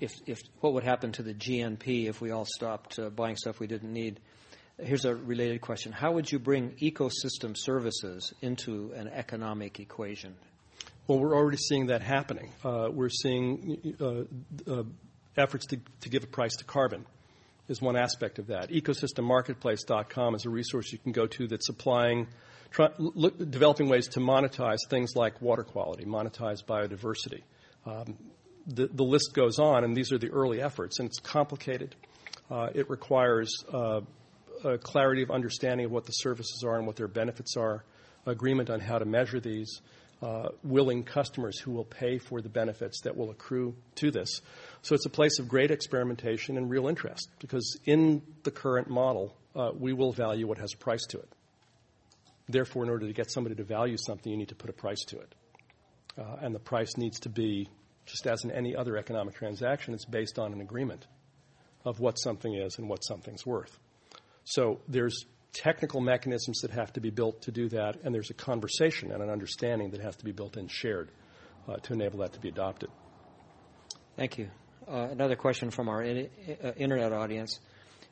if, if what would happen to the GNP if we all stopped uh, buying stuff we didn't need. Here's a related question: How would you bring ecosystem services into an economic equation? Well, we're already seeing that happening. Uh, we're seeing uh, uh, efforts to, to give a price to carbon is one aspect of that. Ecosystemmarketplace.com is a resource you can go to that's applying try, look, developing ways to monetize things like water quality, monetize biodiversity. Um, the, the, list goes on, and these are the early efforts, and it's complicated. Uh, it requires uh, clarity of understanding of what the services are and what their benefits are, agreement on how to measure these, uh, willing customers who will pay for the benefits that will accrue to this. So it's a place of great experimentation and real interest because in the current model, uh, we will value what has a price to it. Therefore, in order to get somebody to value something, you need to put a price to it. Uh, and the price needs to be, just as in any other economic transaction, it's based on an agreement of what something is and what something's worth. So there's technical mechanisms that have to be built to do that, and there's a conversation and an understanding that has to be built and shared uh, to enable that to be adopted. Thank you. Uh, another question from our in, uh, internet audience.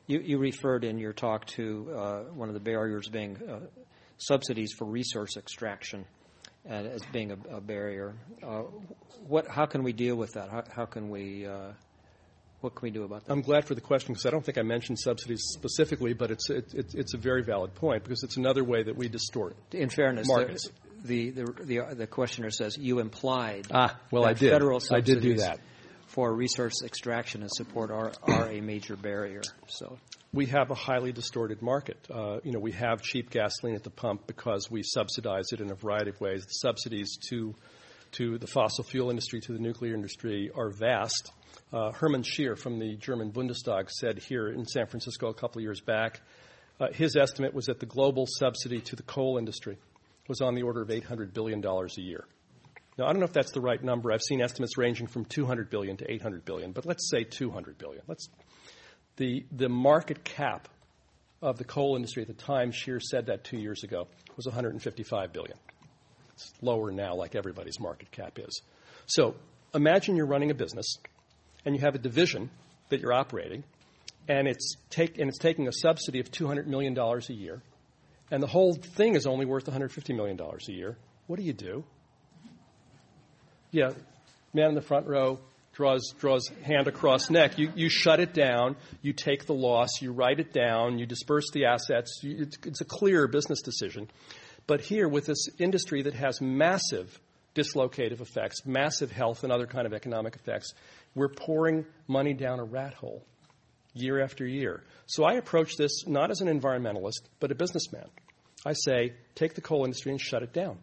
You, you, referred in your talk to uh, one of the barriers being uh, subsidies for resource extraction as being a, a barrier. Uh, what, how can we deal with that? How, how can we, uh, what can we do about that? I'm glad for the question because I don't think I mentioned subsidies specifically, but it's, it, it, it's a very valid point because it's another way that we distort In fairness, markets. The, the, the, the, questioner says you implied ah, well, I did. federal I did do that. for resource extraction and support are, are a major barrier. So we have a highly distorted market. Uh, you know, we have cheap gasoline at the pump because we subsidize it in a variety of ways. The subsidies to to the fossil fuel industry, to the nuclear industry, are vast. Uh, Hermann Scheer from the German Bundestag said here in San Francisco a couple of years back, uh, his estimate was that the global subsidy to the coal industry was on the order of $800 billion a year. Now, I don't know if that's the right number. I've seen estimates ranging from 200 billion to 800 billion, but let's say 200 billion. Let's the, the market cap of the coal industry at the time Scheer said that two years ago was 155 billion. It's lower now, like everybody's market cap is. So imagine you're running a business and you have a division that you're operating, and it's, take, and it's taking a subsidy of $200 million a year, and the whole thing is only worth $150 million a year. What do you do? Yeah, man in the front row, draws, draws hand across neck. You, you shut it down, you take the loss, you write it down, you disperse the assets. You, it's, it's a clear business decision. But here, with this industry that has massive dislocative effects, massive health and other kind of economic effects, we're pouring money down a rat hole year after year. So I approach this not as an environmentalist, but a businessman. I say, take the coal industry and shut it down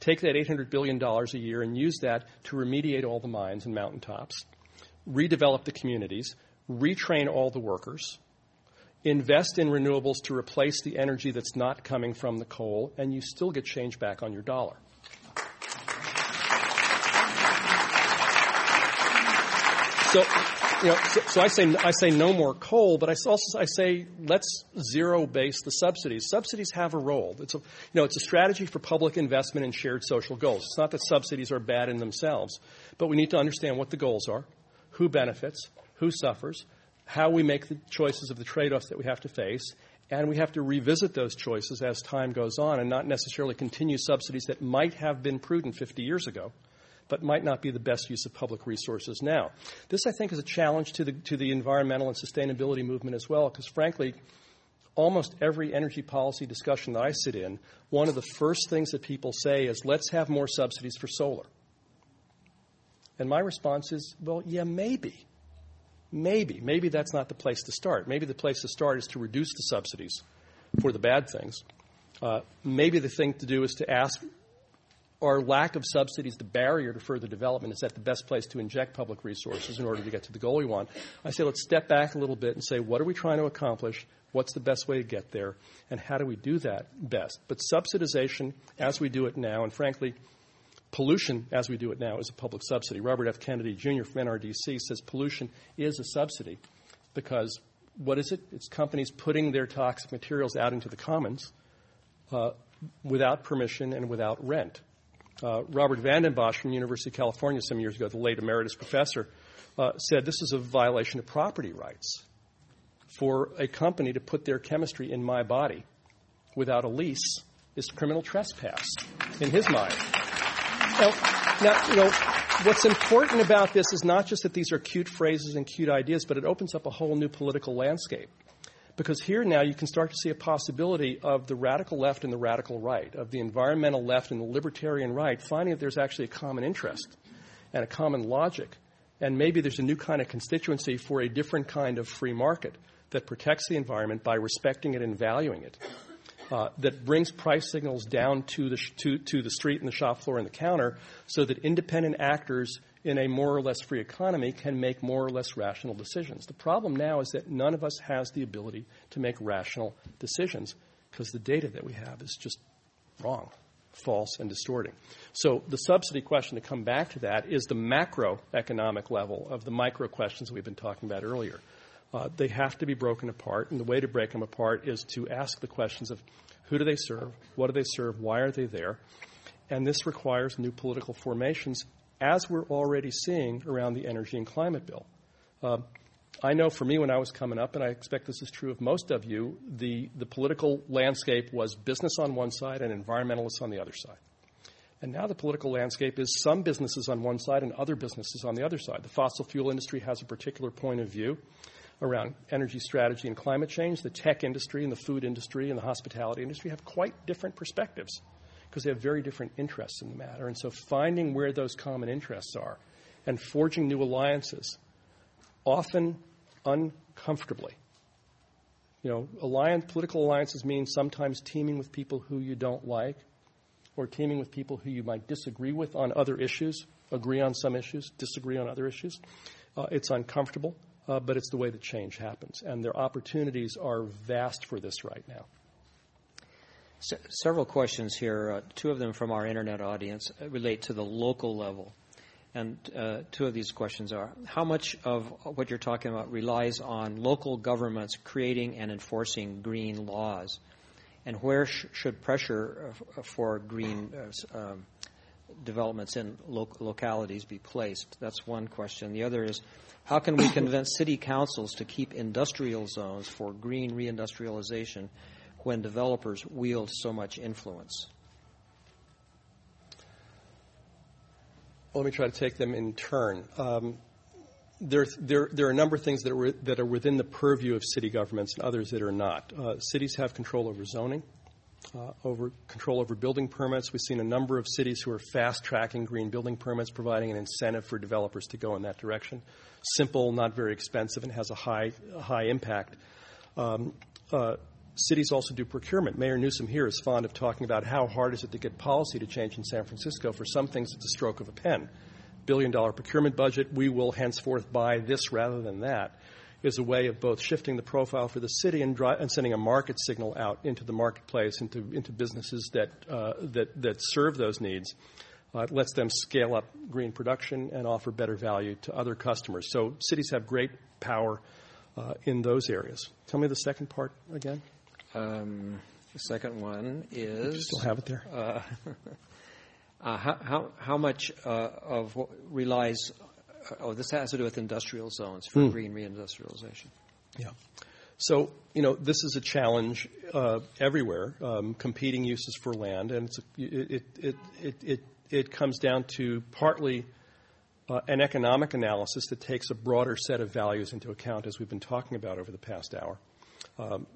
take that $800 billion a year and use that to remediate all the mines and mountaintops, redevelop the communities, retrain all the workers, invest in renewables to replace the energy that's not coming from the coal, and you still get change back on your dollar. So you know, so, so, I say I say no more coal, but I also I say let's zero base the subsidies. Subsidies have a role. It's a you know it's a strategy for public investment in shared social goals. It's not that subsidies are bad in themselves, but we need to understand what the goals are, who benefits, who suffers, how we make the choices of the trade-offs that we have to face, and we have to revisit those choices as time goes on, and not necessarily continue subsidies that might have been prudent 50 years ago but might not be the best use of public resources now. This, I think, is a challenge to the, to the environmental and sustainability movement as well, because frankly, almost every energy policy discussion that I sit in, one of the first things that people say is, let's have more subsidies for solar. And my response is, well, yeah, maybe. Maybe. Maybe that's not the place to start. Maybe the place to start is to reduce the subsidies for the bad things. Uh, maybe the thing to do is to ask our lack of subsidies the barrier to further development? Is that the best place to inject public resources in order to get to the goal we want? I say let's step back a little bit and say what are we trying to accomplish? What's the best way to get there? And how do we do that best? But subsidization, as we do it now, and frankly, pollution, as we do it now, is a public subsidy. Robert F. Kennedy Jr. from NRDC says pollution is a subsidy because what is it? It's companies putting their toxic materials out into the commons uh, without permission and without rent. Uh, Robert van den Bosch from University of California some years ago, the late emeritus professor, uh, said this is a violation of property rights for a company to put their chemistry in my body without a lease is criminal trespass in his mind. Now, now, you know, what's important about this is not just that these are cute phrases and cute ideas, but it opens up a whole new political landscape. Because here now you can start to see a possibility of the radical left and the radical right, of the environmental left and the libertarian right, finding that there's actually a common interest and a common logic. And maybe there's a new kind of constituency for a different kind of free market that protects the environment by respecting it and valuing it, uh, that brings price signals down to the, sh- to, to the street and the shop floor and the counter so that independent actors in a more or less free economy can make more or less rational decisions. The problem now is that none of us has the ability to make rational decisions because the data that we have is just wrong, false, and distorting. So the subsidy question to come back to that is the macroeconomic level of the micro questions we've been talking about earlier. Uh, they have to be broken apart, and the way to break them apart is to ask the questions of who do they serve, what do they serve, why are they there, and this requires new political formations as we're already seeing around the energy and climate bill. Uh, I know for me when I was coming up, and I expect this is true of most of you, the, the political landscape was business on one side and environmentalists on the other side. And now the political landscape is some businesses on one side and other businesses on the other side. The fossil fuel industry has a particular point of view around energy strategy and climate change. The tech industry and the food industry and the hospitality industry have quite different perspectives because they have very different interests in the matter. And so finding where those common interests are and forging new alliances, often uncomfortably. You know, alliance, political alliances mean sometimes teaming with people who you don't like or teaming with people who you might disagree with on other issues, agree on some issues, disagree on other issues. Uh, it's uncomfortable, uh, but it's the way that change happens. And their opportunities are vast for this right now several questions here. Uh, two of them from our internet audience uh, relate to the local level. And uh, two of these questions are How much of what you're talking about relies on local governments creating and enforcing green laws? And where sh- should pressure uh, for green uh, um, developments in lo- localities be placed? That's one question. The other is How can we convince city councils to keep industrial zones for green reindustrialization? When developers wield so much influence? Let me try to take them in turn. Um, there, there, there, are a number of things that are, that are within the purview of city governments and others that are not. Uh, cities have control over zoning, uh, over control over building permits. We've seen a number of cities who are fast tracking green building permits, providing an incentive for developers to go in that direction. Simple, not very expensive, and has a high, high impact. Um, uh, Cities also do procurement. Mayor Newsom here is fond of talking about how hard is it to get policy to change in San Francisco. For some things, it's a stroke of a pen. Billion dollar procurement budget, we will henceforth buy this rather than that, is a way of both shifting the profile for the city and, dry, and sending a market signal out into the marketplace, into, into businesses that, uh, that, that serve those needs. Uh, it lets them scale up green production and offer better value to other customers. So cities have great power uh, in those areas. Tell me the second part again. Um, the second one is. You still have it there. Uh, uh, how, how, how much uh, of what relies? Uh, oh, this has to do with industrial zones for mm. green reindustrialization. Yeah. So you know this is a challenge uh, everywhere. Um, competing uses for land, and a, it, it, it, it, it comes down to partly uh, an economic analysis that takes a broader set of values into account, as we've been talking about over the past hour. Um,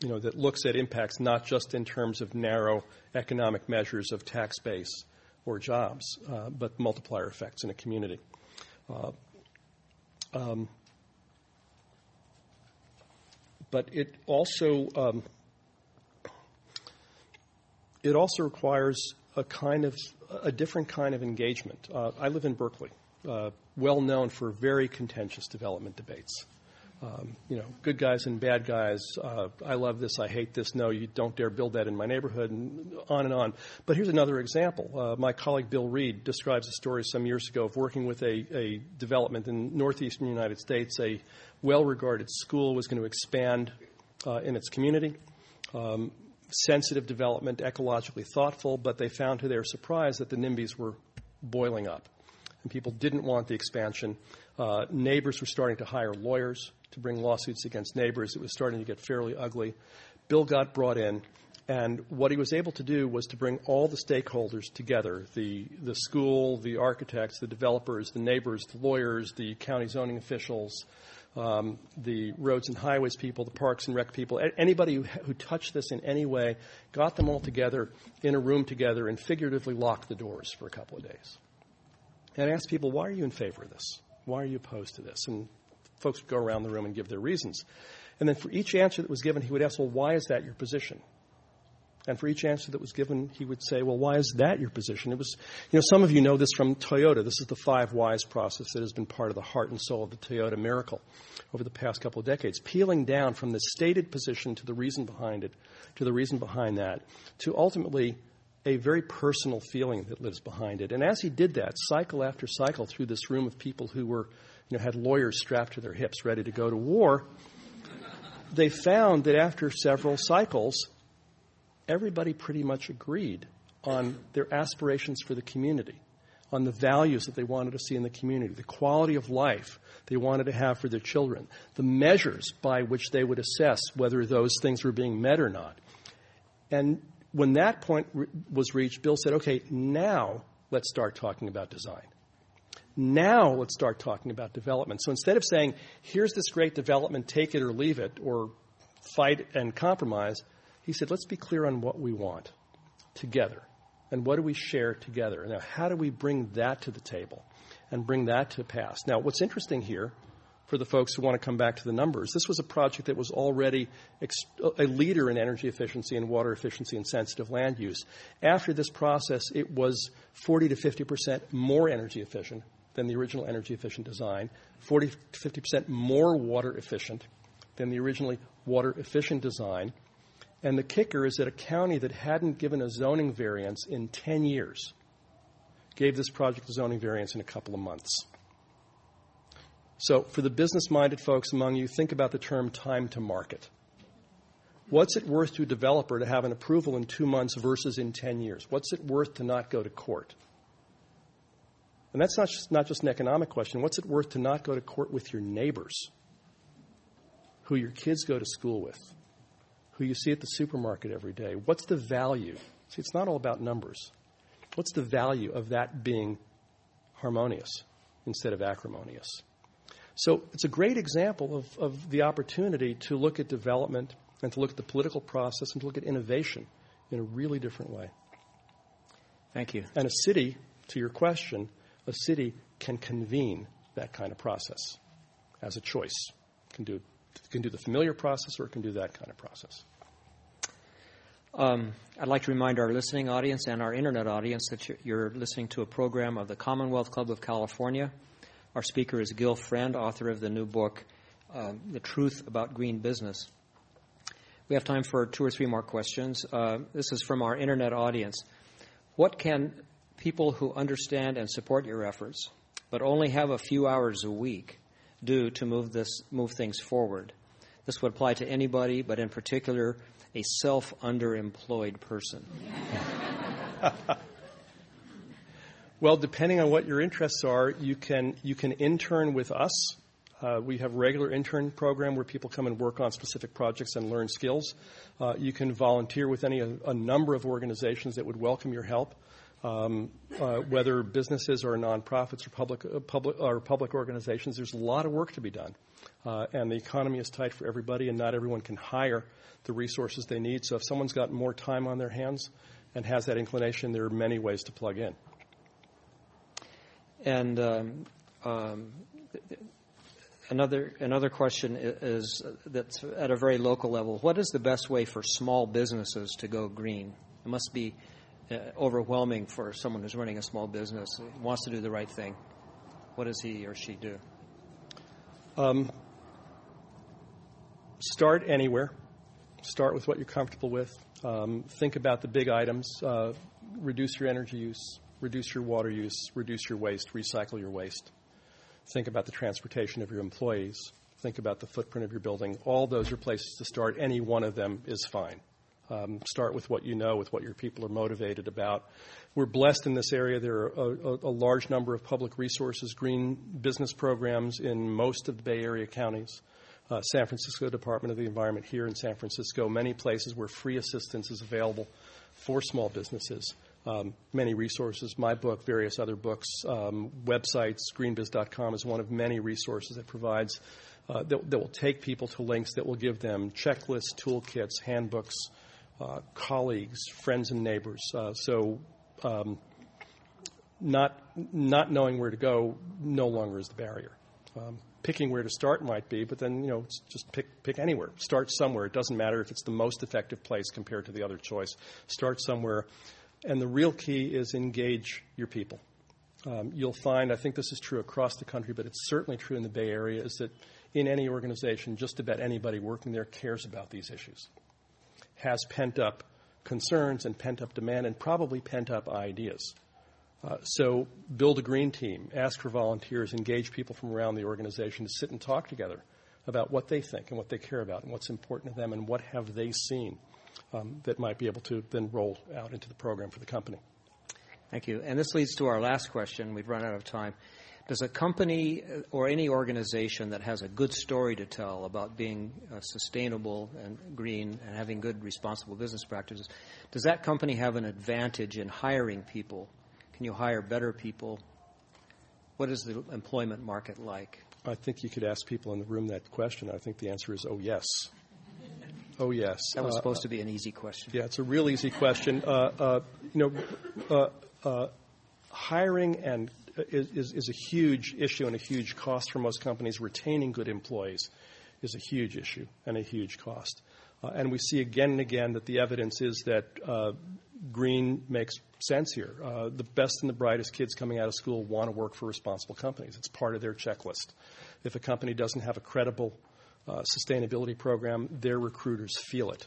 you know, that looks at impacts not just in terms of narrow economic measures of tax base or jobs, uh, but multiplier effects in a community. Uh, um, but it also um, it also requires a kind of a different kind of engagement. Uh, I live in Berkeley, uh, well known for very contentious development debates. Um, you know, good guys and bad guys. Uh, I love this. I hate this. No, you don't dare build that in my neighborhood, and on and on. But here's another example. Uh, my colleague Bill Reed describes a story some years ago of working with a, a development in northeastern United States. A well-regarded school was going to expand uh, in its community. Um, sensitive development, ecologically thoughtful, but they found to their surprise that the NIMBYs were boiling up. And people didn't want the expansion. Uh, neighbors were starting to hire lawyers to bring lawsuits against neighbors. It was starting to get fairly ugly. Bill got brought in, and what he was able to do was to bring all the stakeholders together the, the school, the architects, the developers, the neighbors, the lawyers, the county zoning officials, um, the roads and highways people, the parks and rec people, anybody who, who touched this in any way, got them all together in a room together and figuratively locked the doors for a couple of days. And asked people, why are you in favor of this? Why are you opposed to this? And folks would go around the room and give their reasons. And then for each answer that was given, he would ask, well, why is that your position? And for each answer that was given, he would say, well, why is that your position? It was, you know, some of you know this from Toyota. This is the five whys process that has been part of the heart and soul of the Toyota miracle over the past couple of decades, peeling down from the stated position to the reason behind it, to the reason behind that, to ultimately a very personal feeling that lives behind it. And as he did that, cycle after cycle through this room of people who were, you know, had lawyers strapped to their hips ready to go to war, they found that after several cycles, everybody pretty much agreed on their aspirations for the community, on the values that they wanted to see in the community, the quality of life they wanted to have for their children, the measures by which they would assess whether those things were being met or not. And when that point re- was reached, Bill said, okay, now let's start talking about design. Now let's start talking about development. So instead of saying, here's this great development, take it or leave it, or fight and compromise, he said, let's be clear on what we want together. And what do we share together? Now, how do we bring that to the table and bring that to pass? Now, what's interesting here for the folks who want to come back to the numbers, this was a project that was already a leader in energy efficiency and water efficiency and sensitive land use. After this process, it was 40 to 50 percent more energy efficient than the original energy efficient design, 40 to 50 percent more water efficient than the originally water efficient design, and the kicker is that a county that hadn't given a zoning variance in 10 years gave this project a zoning variance in a couple of months. So, for the business minded folks among you, think about the term time to market. What's it worth to a developer to have an approval in two months versus in 10 years? What's it worth to not go to court? And that's not just, not just an economic question. What's it worth to not go to court with your neighbors who your kids go to school with? who you see at the supermarket every day. What's the value? See, it's not all about numbers. What's the value of that being harmonious instead of acrimonious? So it's a great example of, of the opportunity to look at development and to look at the political process and to look at innovation in a really different way. Thank you. And a city, to your question, a city can convene that kind of process as a choice. Can do can do the familiar process or it can do that kind of process. Um, I'd like to remind our listening audience and our internet audience that you're listening to a program of the Commonwealth Club of California. Our speaker is Gil Friend, author of the new book, uh, The Truth About Green Business. We have time for two or three more questions. Uh, this is from our internet audience. What can people who understand and support your efforts, but only have a few hours a week, do to move this move things forward? This would apply to anybody, but in particular a self underemployed person? well, depending on what your interests are, you can, you can intern with us. Uh, we have a regular intern program where people come and work on specific projects and learn skills. Uh, you can volunteer with any a, a, number of organizations that would welcome your help. Um, uh, whether businesses or nonprofits or public, uh, public, or public organizations, there's a lot of work to be done. Uh, and the economy is tight for everybody, and not everyone can hire the resources they need. So if someone's got more time on their hands and has that inclination, there are many ways to plug in. And um, um, another another question is that's at a very local level. What is the best way for small businesses to go green? It must be overwhelming for someone who's running a small business wants to do the right thing. What does he or she do? Um, start anywhere. Start with what you're comfortable with. Um, think about the big items. Uh, reduce your energy use. Reduce your water use. Reduce your waste. Recycle your waste. Think about the transportation of your employees. Think about the footprint of your building. All those are places to start. Any one of them is fine. Um, start with what you know, with what your people are motivated about. We're blessed in this area. There are a, a, a, large number of public resources, green business programs in most of the Bay Area counties. Uh, San Francisco Department of the Environment here in San Francisco, many places where free assistance is available for small businesses. Um, many resources, my book, various other books, um, websites, greenbiz.com is one of many resources that provides, uh, that, that will take people to links that will give them checklists, toolkits, handbooks, colleagues, friends, and neighbors. Uh, so, um, not not knowing where to go no longer is the barrier. Um, picking where to start might be, but then you know just pick pick anywhere. Start somewhere. It doesn't matter if it's the most effective place compared to the other choice. Start somewhere, and the real key is engage your people. Um, you'll find, I think this is true across the country, but it's certainly true in the Bay Area, is that in any organization, just about anybody working there cares about these issues has pent up concerns and pent up demand and probably pent up ideas. Uh, so build a green team, ask for volunteers, engage people from around the organization to sit and talk together about what they think and what they care about and what's important to them and what have they seen um, that might be able to then roll out into the program for the company. Thank you. And this leads to our last question. We've run out of time. Does a company or any organization that has a good story to tell about being uh, sustainable and green and having good responsible business practices, does that company have an advantage in hiring people? Can you hire better people? What is the employment market like? I think you could ask people in the room that question. I think the answer is oh, yes. Oh, yes. That was uh, supposed to be an easy question. Yeah, it's a real easy question. Uh, uh you know, uh, uh, hiring and is, is, a huge issue and a huge cost for most companies. Retaining good employees is a huge issue and a huge cost. Uh, and we see again and again that the evidence is that uh, green makes sense here. Uh, the best and the brightest kids coming out of school want to work for responsible companies. It's part of their checklist. If a company doesn't have a credible uh, sustainability program, their recruiters feel it.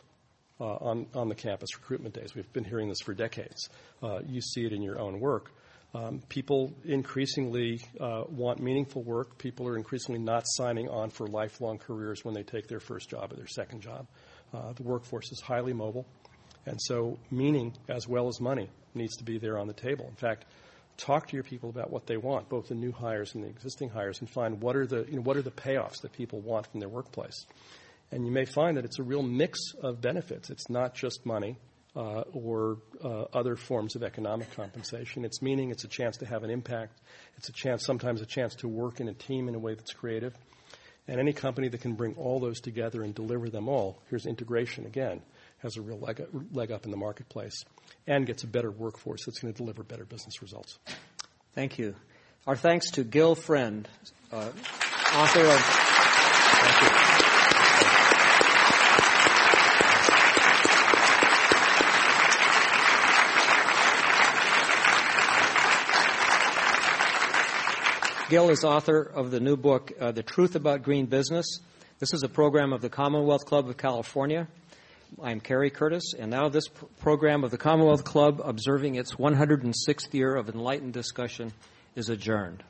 Uh, on, on the campus recruitment days. We've been hearing this for decades. Uh, you see it in your own work. Um, people increasingly uh, want meaningful work. People are increasingly not signing on for lifelong careers when they take their first job or their second job. Uh, the workforce is highly mobile, and so meaning as well as money needs to be there on the table. In fact, talk to your people about what they want, both the new hires and the existing hires, and find what are the you know, what are the payoffs that people want from their workplace. And you may find that it's a real mix of benefits. It's not just money uh, or uh, other forms of economic compensation. It's meaning, it's a chance to have an impact. It's a chance, sometimes a chance to work in a team in a way that's creative. And any company that can bring all those together and deliver them all, here's integration again, has a real leg, leg up in the marketplace and gets a better workforce that's going to deliver better business results. Thank you. Our thanks to Gil Friend, uh, author of. Gil is author of the new book, uh, The Truth About Green Business. This is a program of the Commonwealth Club of California. I'm Kerry Curtis, and now this pr- program of the Commonwealth Club, observing its 106th year of enlightened discussion, is adjourned.